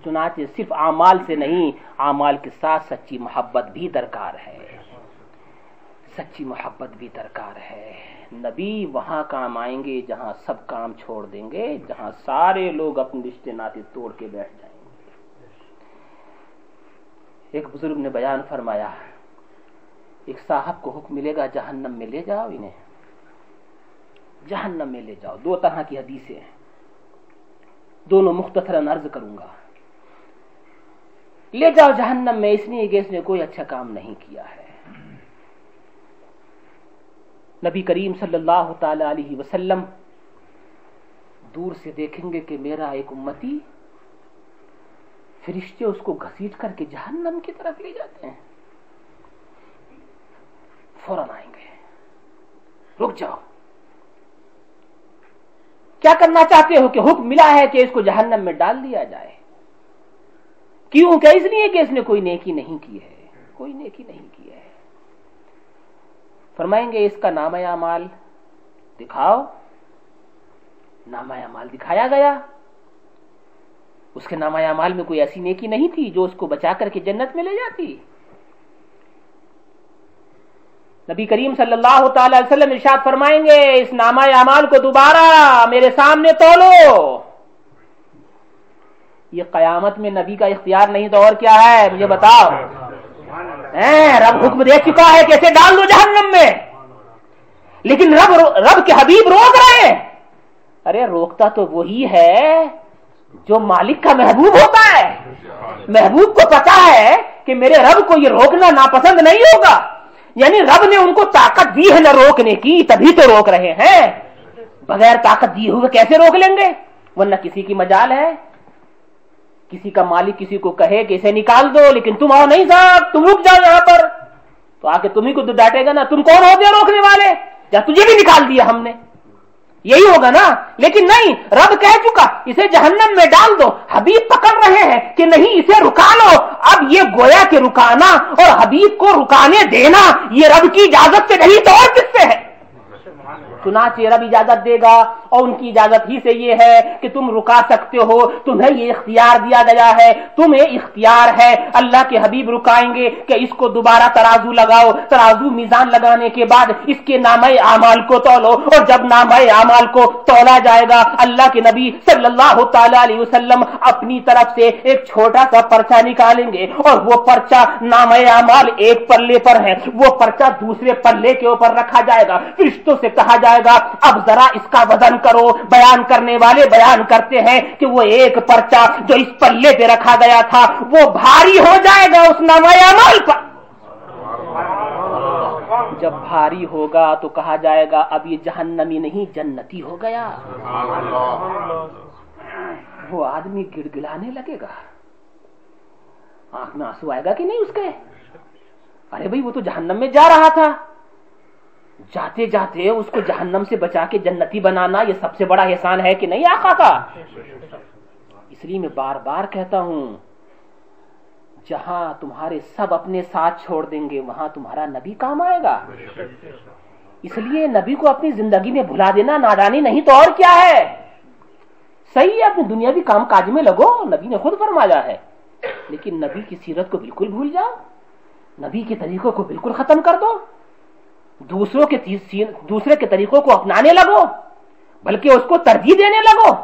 [SPEAKER 2] چنانچہ صرف اعمال سے نہیں، اعمال کے ساتھ سچی محبت بھی درکار ہے۔ سچی محبت بھی درکار ہے۔ نبی وہاں کام آئیں گے، جہاں سب کام چھوڑ دیں گے، جہاں سارے لوگ اپنے رشتے ناطے توڑ کے بیٹھ جائیں گے۔ ایک بزرگ نے بیان فرمایا، ایک صاحب کو حکم ملے گا، جہنم میں لے جاؤ انہیں۔ جہنم میں لے جاؤ۔ دو طرح کی حدیثیں ہیں۔ دونوں مختصر عرض کروں گا۔ لے جاؤ جہنم میں، اس لیے کہ اس نے کوئی اچھا کام نہیں کیا ہے۔ نبی کریم صلی اللہ تعالی علیہ وسلم دور سے دیکھیں گے کہ میرا ایک امتی فرشتے اس کو گھسیٹ کر کے جہنم کی طرف لے جاتے ہیں۔ فوراً آئیں گے۔ رک جاؤ۔ کیا کرنا چاہتے ہو کہ حکم ملا ہے کہ اس کو جہنم میں ڈال دیا جائے؟ کیوں کہ اس لیے کہ اس نے کوئی نیکی نہیں کی ہے۔ کوئی نیکی نہیں کی ہے۔ فرمائیں گے، اس کا نام اعمال۔ دکھاؤ۔ نام اعمال دکھایا گیا۔ اس کے نام اعمال میں کوئی ایسی نیکی نہیں تھی جو اس کو بچا کر کے جنت میں لے جاتی۔ نبی کریم صلی اللہ تعالی علیہ وسلم ارشاد فرمائیں گے، اس نامہ اعمال کو دوبارہ میرے سامنے تولو۔ یہ قیامت میں نبی کا اختیار نہیں تو اور کیا ہے؟ مجھے بتاؤ۔ رب حکم دے چکا ہے کیسے ڈال دو جہنم میں۔ لیکن رب رب کے حبیب روک رہے ہیں۔ ارے، روکتا تو وہی ہے جو مالک کا محبوب ہوتا ہے۔ محبوب کو پتا ہے کہ میرے رب کو یہ روکنا ناپسند نہیں ہوگا۔ یعنی رب نے ان کو طاقت دی ہے نہ روکنے کی، تبھی تو روک رہے ہیں۔ بغیر طاقت دی ہوئے کیسے روک لیں گے؟ ورنہ کسی کی مجال ہے۔ کسی کا مالک کسی کو کہے کہ اسے نکال دو، لیکن تم آؤ نہیں صاحب تم رک جاؤ یہاں پر۔ تو آ کے تمہیں کو ڈانٹے گا نا، تم کون ہو گیا روکنے والے؟ یا تجھے بھی نکال دیا ہم نے؟ یہی ہوگا نا؟ لیکن نہیں، رب کہہ چکا، اسے جہنم میں ڈال دو۔ حبیب پکڑ رہے ہیں کہ نہیں، اسے رکا لو۔ اب یہ گویا کے رکانا اور حبیب کو رکانے دینا، یہ رب کی اجازت سے نہیں، تو اور کس سے ہے؟ چنانچہ رب اجازت دے گا اور ان کی اجازت ہی سے یہ ہے کہ تم رکا سکتے ہو، تمہیں یہ اختیار دیا گیا ہے، تمہیں اختیار ہے، اللہ کے حبیب رکائیں گے کہ اس کو دوبارہ ترازو لگاؤ، ترازو میزان لگانے کے بعد اس کے نام اعمال کو تولو اور جب نام اعمال کو تولا جائے گا، اللہ کے نبی صلی اللہ تعالی علیہ وسلم اپنی طرف سے ایک چھوٹا سا پرچا نکالیں گے اور وہ پرچا نام اعمال ایک پلے پر ہے، وہ پرچا دوسرے پلے کے اوپر رکھا جائے گا فرشتوں سے کہا جائے گا۔ اب ذرا اس کا وزن کرو۔ بیان کرنے والے بیان کرتے ہیں کہ وہ ایک پرچا جو اس پلے پہ رکھا گیا تھا، وہ بھاری ہو جائے گا اس عمل پر۔ جب بھاری ہوگا تو کہا جائے گا، اب یہ جہنمی نہیں، جنتی ہو گیا۔ وہ آدمی گڑ گلانے لگے گا۔ آنکھ میں آنسو آئے گا کہ نہیں اس کے؟ ارے بھائی، وہ تو جہنم میں جا رہا تھا۔ جاتے جاتے اس کو جہنم سے بچا کے جنتی بنانا یہ سب سے بڑا احسان ہے کہ نہیں آقا کا؟ اس لیے میں بار بار کہتا ہوں، جہاں تمہارے سب اپنے ساتھ چھوڑ دیں گے، وہاں تمہارا نبی کام آئے گا۔ اس لیے نبی کو اپنی زندگی میں بھلا دینا نادانی نہیں تو اور کیا ہے؟ صحیح ہے اپنی دنیا بھی کام کاج میں لگو، نبی نے خود فرمایا ہے۔ لیکن نبی کی سیرت کو بالکل بھول جاؤ، نبی کے طریقوں کو بالکل ختم کر دو۔ دوسروں کے دوسرے کے طریقوں کو اپنانے لگو، بلکہ اس کو ترجیح دینے لگو۔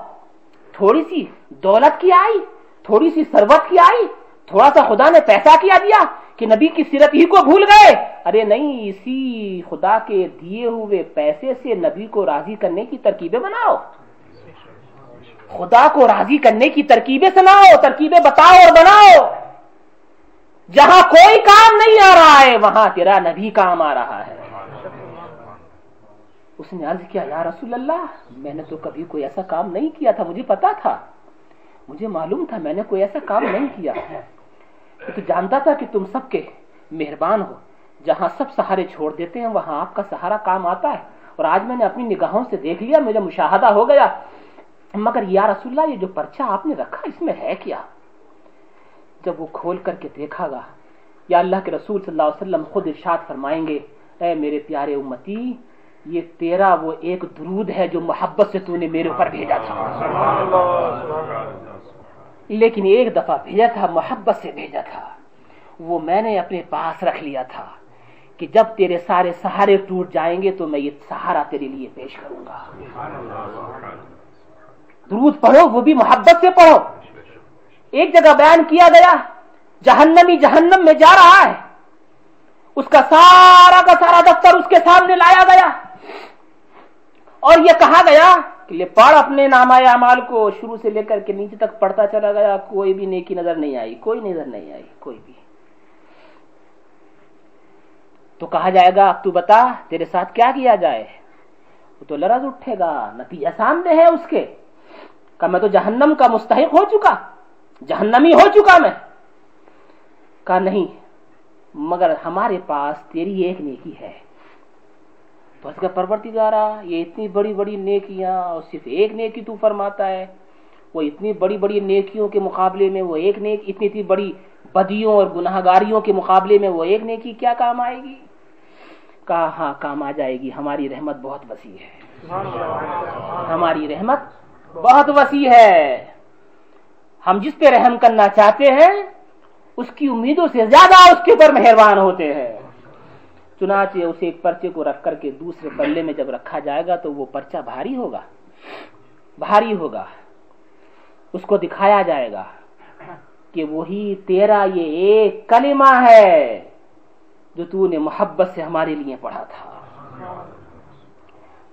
[SPEAKER 2] تھوڑی سی دولت کی آئی، تھوڑی سی سروت کی آئی، تھوڑا سا خدا نے پیسہ کیا دیا کہ نبی کی سیرت ہی کو بھول گئے۔ ارے نہیں، اسی خدا کے دیے ہوئے پیسے سے نبی کو راضی کرنے کی ترکیبیں بناؤ۔ خدا کو راضی کرنے کی ترکیبیں سناؤ، ترکیبیں بتاؤ اور بناؤ۔ جہاں کوئی کام نہیں آ رہا ہے، وہاں تیرا نبی کام آ رہا ہے۔ اس نے عرض کیا، یا رسول اللہ، میں نے تو کبھی کوئی ایسا کام نہیں کیا تھا، مجھے پتا تھا، مجھے معلوم تھا میں نے کوئی ایسا کام نہیں کیا تو جانتا تھا کہ تم سب کے مہربان ہو، جہاں سب سہارے چھوڑ دیتے ہیں، وہاں آپ کا سہارا کام آتا ہے، اور آج میں نے اپنی نگاہوں سے دیکھ لیا مجھے مشاہدہ ہو گیا، مگر یا رسول اللہ، یہ جو پرچہ آپ نے رکھا، اس میں ہے کیا؟ جب وہ کھول کر کے دیکھا گا، یا اللہ کے رسول صلی اللہ علیہ وسلم خود ارشاد فرمائیں گے، اے میرے پیارے امتی یہ تیرا وہ ایک درود ہے جو محبت سے تو نے میرے اوپر بھیجا تھا۔ لیکن ایک دفعہ بھیجا تھا، محبت سے بھیجا تھا۔ وہ میں نے اپنے پاس رکھ لیا تھا کہ جب تیرے سارے سہارے ٹوٹ جائیں گے تو میں یہ سہارا تیرے لیے پیش کروں گا۔ درود پڑھو، وہ بھی محبت سے پڑھو۔ ایک جگہ بیان کیا گیا، جہنمی جہنم میں جا رہا ہے۔ اس کا سارا کا سارا دفتر اس کے سامنے لایا گیا۔ اور یہ کہا گیا کہ لے پڑھ اپنے نامہ اعمال کو شروع سے لے کر کے نیچے تک پڑھتا چلا گیا، کوئی بھی نیکی نظر نہیں آئی، کوئی نظر نہیں آئی، کوئی بھی۔ تو کہا جائے گا، اب تو بتا، تیرے ساتھ کیا کیا جائے؟ وہ تو لرز اٹھے گا، نتیجہ سامنے ہے اس کے۔ کہ میں تو جہنم کا مستحق ہو چکا، جہنمی ہو چکا میں۔ کہا نہیں، مگر ہمارے پاس تیری ایک نیکی ہے۔ بس کا پرورتی گارا یہ اتنی بڑی بڑی نیکیاں، اور صرف ایک نیکی تو فرماتا ہے، وہ اتنی بڑی بڑی نیکیوں کے مقابلے میں وہ ایک نیک، اتنی اتنی بڑی بدیوں اور گناہ گاریوں کے مقابلے میں وہ ایک نیکی کیا کام آئے گی؟ کہا ہاں کام آ جائے گی؟ ہماری رحمت بہت وسیع ہے۔ ہماری رحمت بہت وسیع ہے۔ ہم جس پہ رحم کرنا چاہتے ہیں، اس کی امیدوں سے زیادہ اس کے اوپر مہربان ہوتے ہیں۔ چنانچہ اسے ایک پرچے کو رکھ کر کے دوسرے پلے میں جب رکھا جائے گا تو وہ پرچہ بھاری ہوگا۔ بھاری ہوگا۔ اس کو دکھایا جائے گا کہ وہی تیرا یہ ایک کلمہ ہے جو تو نے محبت سے ہمارے لیے پڑھا تھا۔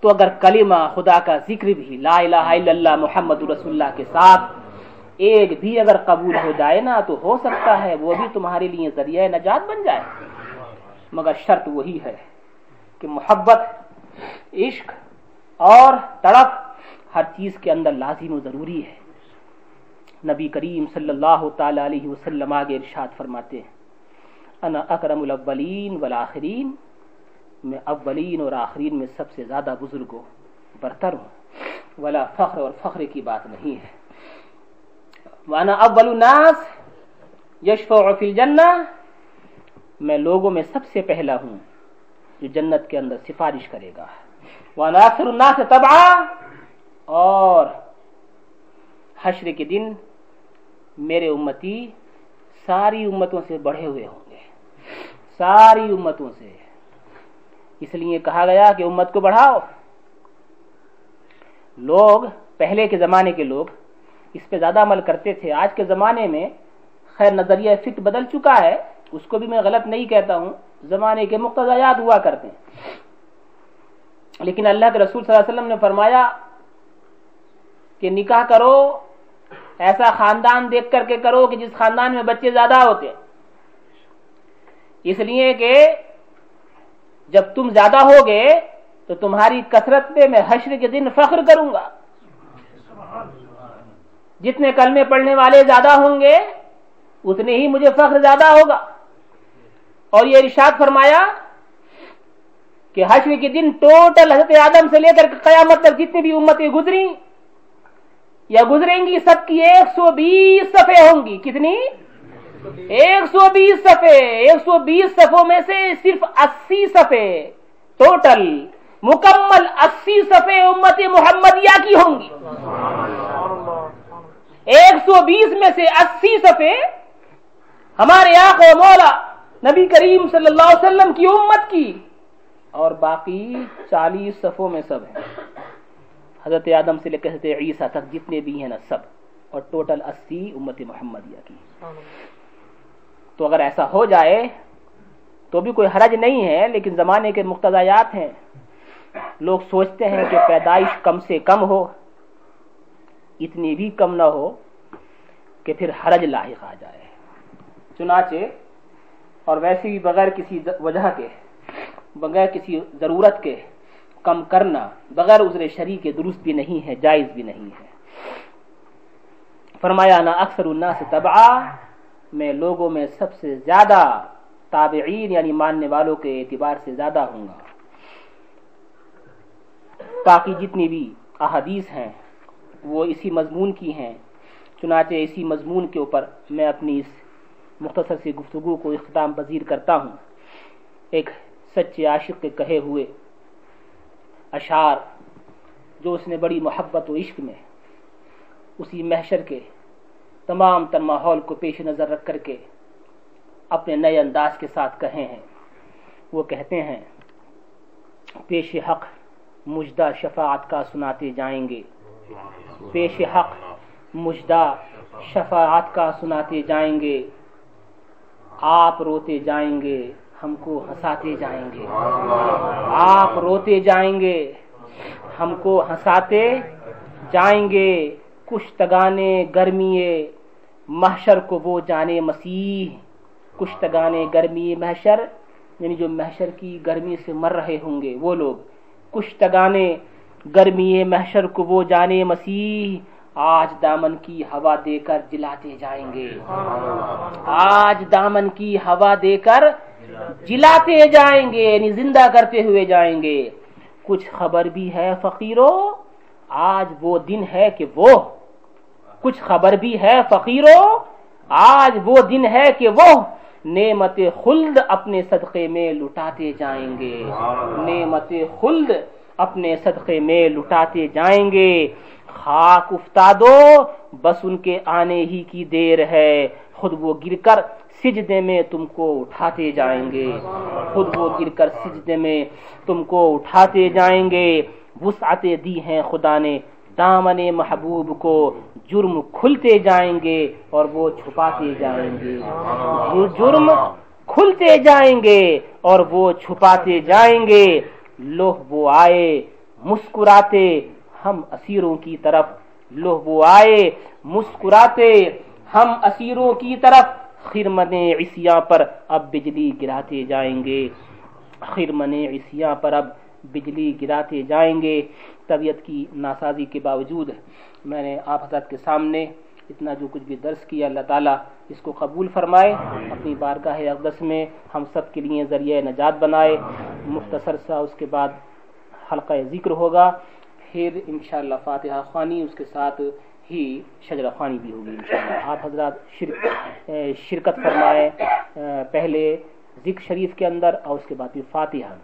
[SPEAKER 2] تو اگر کلمہ خدا کا ذکر بھی لا الہ الا اللہ محمد رسول اللہ کے ساتھ ایک بھی اگر قبول ہو جائے نا تو ہو سکتا ہے وہ بھی تمہارے لیے ذریعہ نجات بن جائے۔ مگر شرط وہی ہے کہ محبت، عشق اور تڑپ ہر چیز کے اندر لازم و ضروری ہے۔ نبی کریم صلی اللہ تعالی علیہ وسلم آگے ارشاد فرماتے ہیں، انا اکرم الاولین والآخرین میں اولین اور آخرین میں سب سے زیادہ بزرگ ہوں برتر ہوں۔ ولا فخر اور فخر کی بات نہیں ہے۔ وانا اول الناس یشفع فی الجنہ میں لوگوں میں سب سے پہلا ہوں جو جنت کے اندر سفارش کرے گا۔ وانا اکثر الناس تبعا۔ اور حشر کے دن میرے امتی ساری امتوں سے بڑھے ہوئے ہوں گے۔ ساری امتوں سے۔ اس لیے کہا گیا کہ امت کو بڑھاؤ۔ لوگ، پہلے کے زمانے کے لوگ اس پہ زیادہ عمل کرتے تھے۔ آج کے زمانے میں خیر نظریہ فٹ بدل چکا ہے۔ اس کو بھی میں غلط نہیں کہتا ہوں، زمانے کے مقتضیات ہوا کرتے ہیں۔ لیکن اللہ کے رسول صلی اللہ علیہ وسلم نے فرمایا کہ نکاح کرو، ایسا خاندان دیکھ کر کے کرو کہ جس خاندان میں بچے زیادہ ہوتے اس لیے کہ جب تم زیادہ ہوگے تو تمہاری کثرت پہ میں حشر کے دن فخر کروں گا۔ جتنے کلمے پڑھنے والے زیادہ ہوں گے، اتنے ہی مجھے فخر زیادہ ہوگا۔ اور یہ ارشاد فرمایا کہ حشر کے دن ٹوٹل حضرت آدم سے لے کر قیامت تک جتنی بھی امتیں گزری یا گزریں گی، سب کی ایک سو بیس صفحے ہوں گی۔ کتنی؟ ایک سو بیس صفحے۔ ایک سو بیس صفوں میں سے صرف اسی صفحے ٹوٹل، مکمل اسی صفحے امت محمدیہ کی ہوں گی۔ ایک سو بیس میں سے اسی صفحے ہمارے آنکھ مولا نبی کریم صلی اللہ علیہ وسلم کی امت کی اور باقی چالیس صفوں میں سب ہیں۔ حضرت آدم سے لے کے حضرت عیسیٰ تک جتنے بھی ہیں نا سب، اور ٹوٹل اسی امت محمدیہ کی۔ تو اگر ایسا ہو جائے تو بھی کوئی حرج نہیں ہے، لیکن زمانے کے مقتضیات ہیں۔ لوگ سوچتے ہیں کہ پیدائش کم سے کم ہو، اتنی بھی کم نہ ہو کہ پھر حرج لاحق آ جائے۔ چنانچہ اور ویسے بھی بغیر کسی وجہ کے، بغیر کسی ضرورت کے کم کرنا، بغیر عذر شریع کے درست بھی نہیں ہے، جائز بھی نہیں ہے۔ فرمایا، نا اکثر الناس سے تباہ میں لوگوں میں سب سے زیادہ تابعین یعنی ماننے والوں کے اعتبار سے زیادہ ہوں گا۔ باقی جتنی بھی احادیث ہیں، وہ اسی مضمون کی ہیں، چنانچہ اسی مضمون کے اوپر میں اپنی اس مختصر سی گفتگو کو اختتام پذیر کرتا ہوں۔ ایک سچے عاشق کے کہے ہوئے اشعار جو اس نے بڑی محبت و عشق میں اسی محشر کے تمام تر ماحول کو پیش نظر رکھ کر کے اپنے نئے انداز کے ساتھ کہے ہیں۔ وہ کہتے ہیں، پیش حق مجدہ شفاعت کا سناتے جائیں گے۔ پیش حق مجدہ شفاعت کا سناتے جائیں گے۔ آپ روتے جائیں گے ہم کو ہنساتے جائیں گے۔ آپ روتے جائیں گے ہم کو ہنساتے جائیں گے۔ کشتگانے گرمیے محشر کو وہ جانے مسیح۔ کشتگانے گرمی محشر یعنی جو محشر کی گرمی سے مر رہے ہوں گے وہ لوگ۔ کشتگانے گرمی محشر کو وہ جانے مسیح۔ آج دامن کی ہوا دے کر جلاتے جائیں گے۔ آج دامن کی ہوا دے کر جلاتے جائیں گے یعنی زندہ کرتے ہوئے جائیں گے۔ کچھ خبر بھی ہے فقیروں آج وہ دن ہے کہ وہ کچھ خبر بھی ہے فقیروں آج وہ دن ہے کہ وہ نعمت خلد اپنے صدقے میں لٹاتے جائیں گے۔ نعمت خلد اپنے صدقے میں لٹاتے جائیں گے۔ خاک افتا دو، بس ان کے آنے ہی کی دیر ہے۔ خود وہ گر کر سجدے میں تم کو اٹھاتے جائیں گے۔ خود وہ گر کر سجدے میں تم کو اٹھاتے جائیں گے۔ وسعتیں دی ہیں خدا نے دامن محبوب کو۔ جرم کھلتے جائیں گے اور وہ چھپاتے جائیں گے۔ جرم کھلتے جائیں گے اور وہ چھپاتے جائیں گے۔ لوہ وہ آئے، مسکراتے ہم اسیروں کی طرف لوہ آئے، مسکراتے، ہم اسیروں کی طرف خرمن عصیاں پر اب بجلی گراتے جائیں گے۔ خرمن عصیاں پر اب بجلی گراتے جائیں گے۔ طبیعت کی ناسازی کے باوجود میں نے آپ حضرت کے سامنے اتنا جو کچھ بھی درس کیا، اللہ تعالیٰ اس کو قبول فرمائے۔ اپنی بارگاہ اقدس میں ہم سب کے لیے ذریعہ نجات بنائے۔ مختصر سا اس کے بعد حلقہ ذکر ہوگا۔ پھر انشاءاللہ فاتحہ خوانی، اس کے ساتھ ہی شجر خوانی بھی ہوگی انشاءاللہ۔ آپ حضرات شرکت فرمائے۔ پہلے ذکر شریف کے اندر اور اس کے بعد فاتحہ۔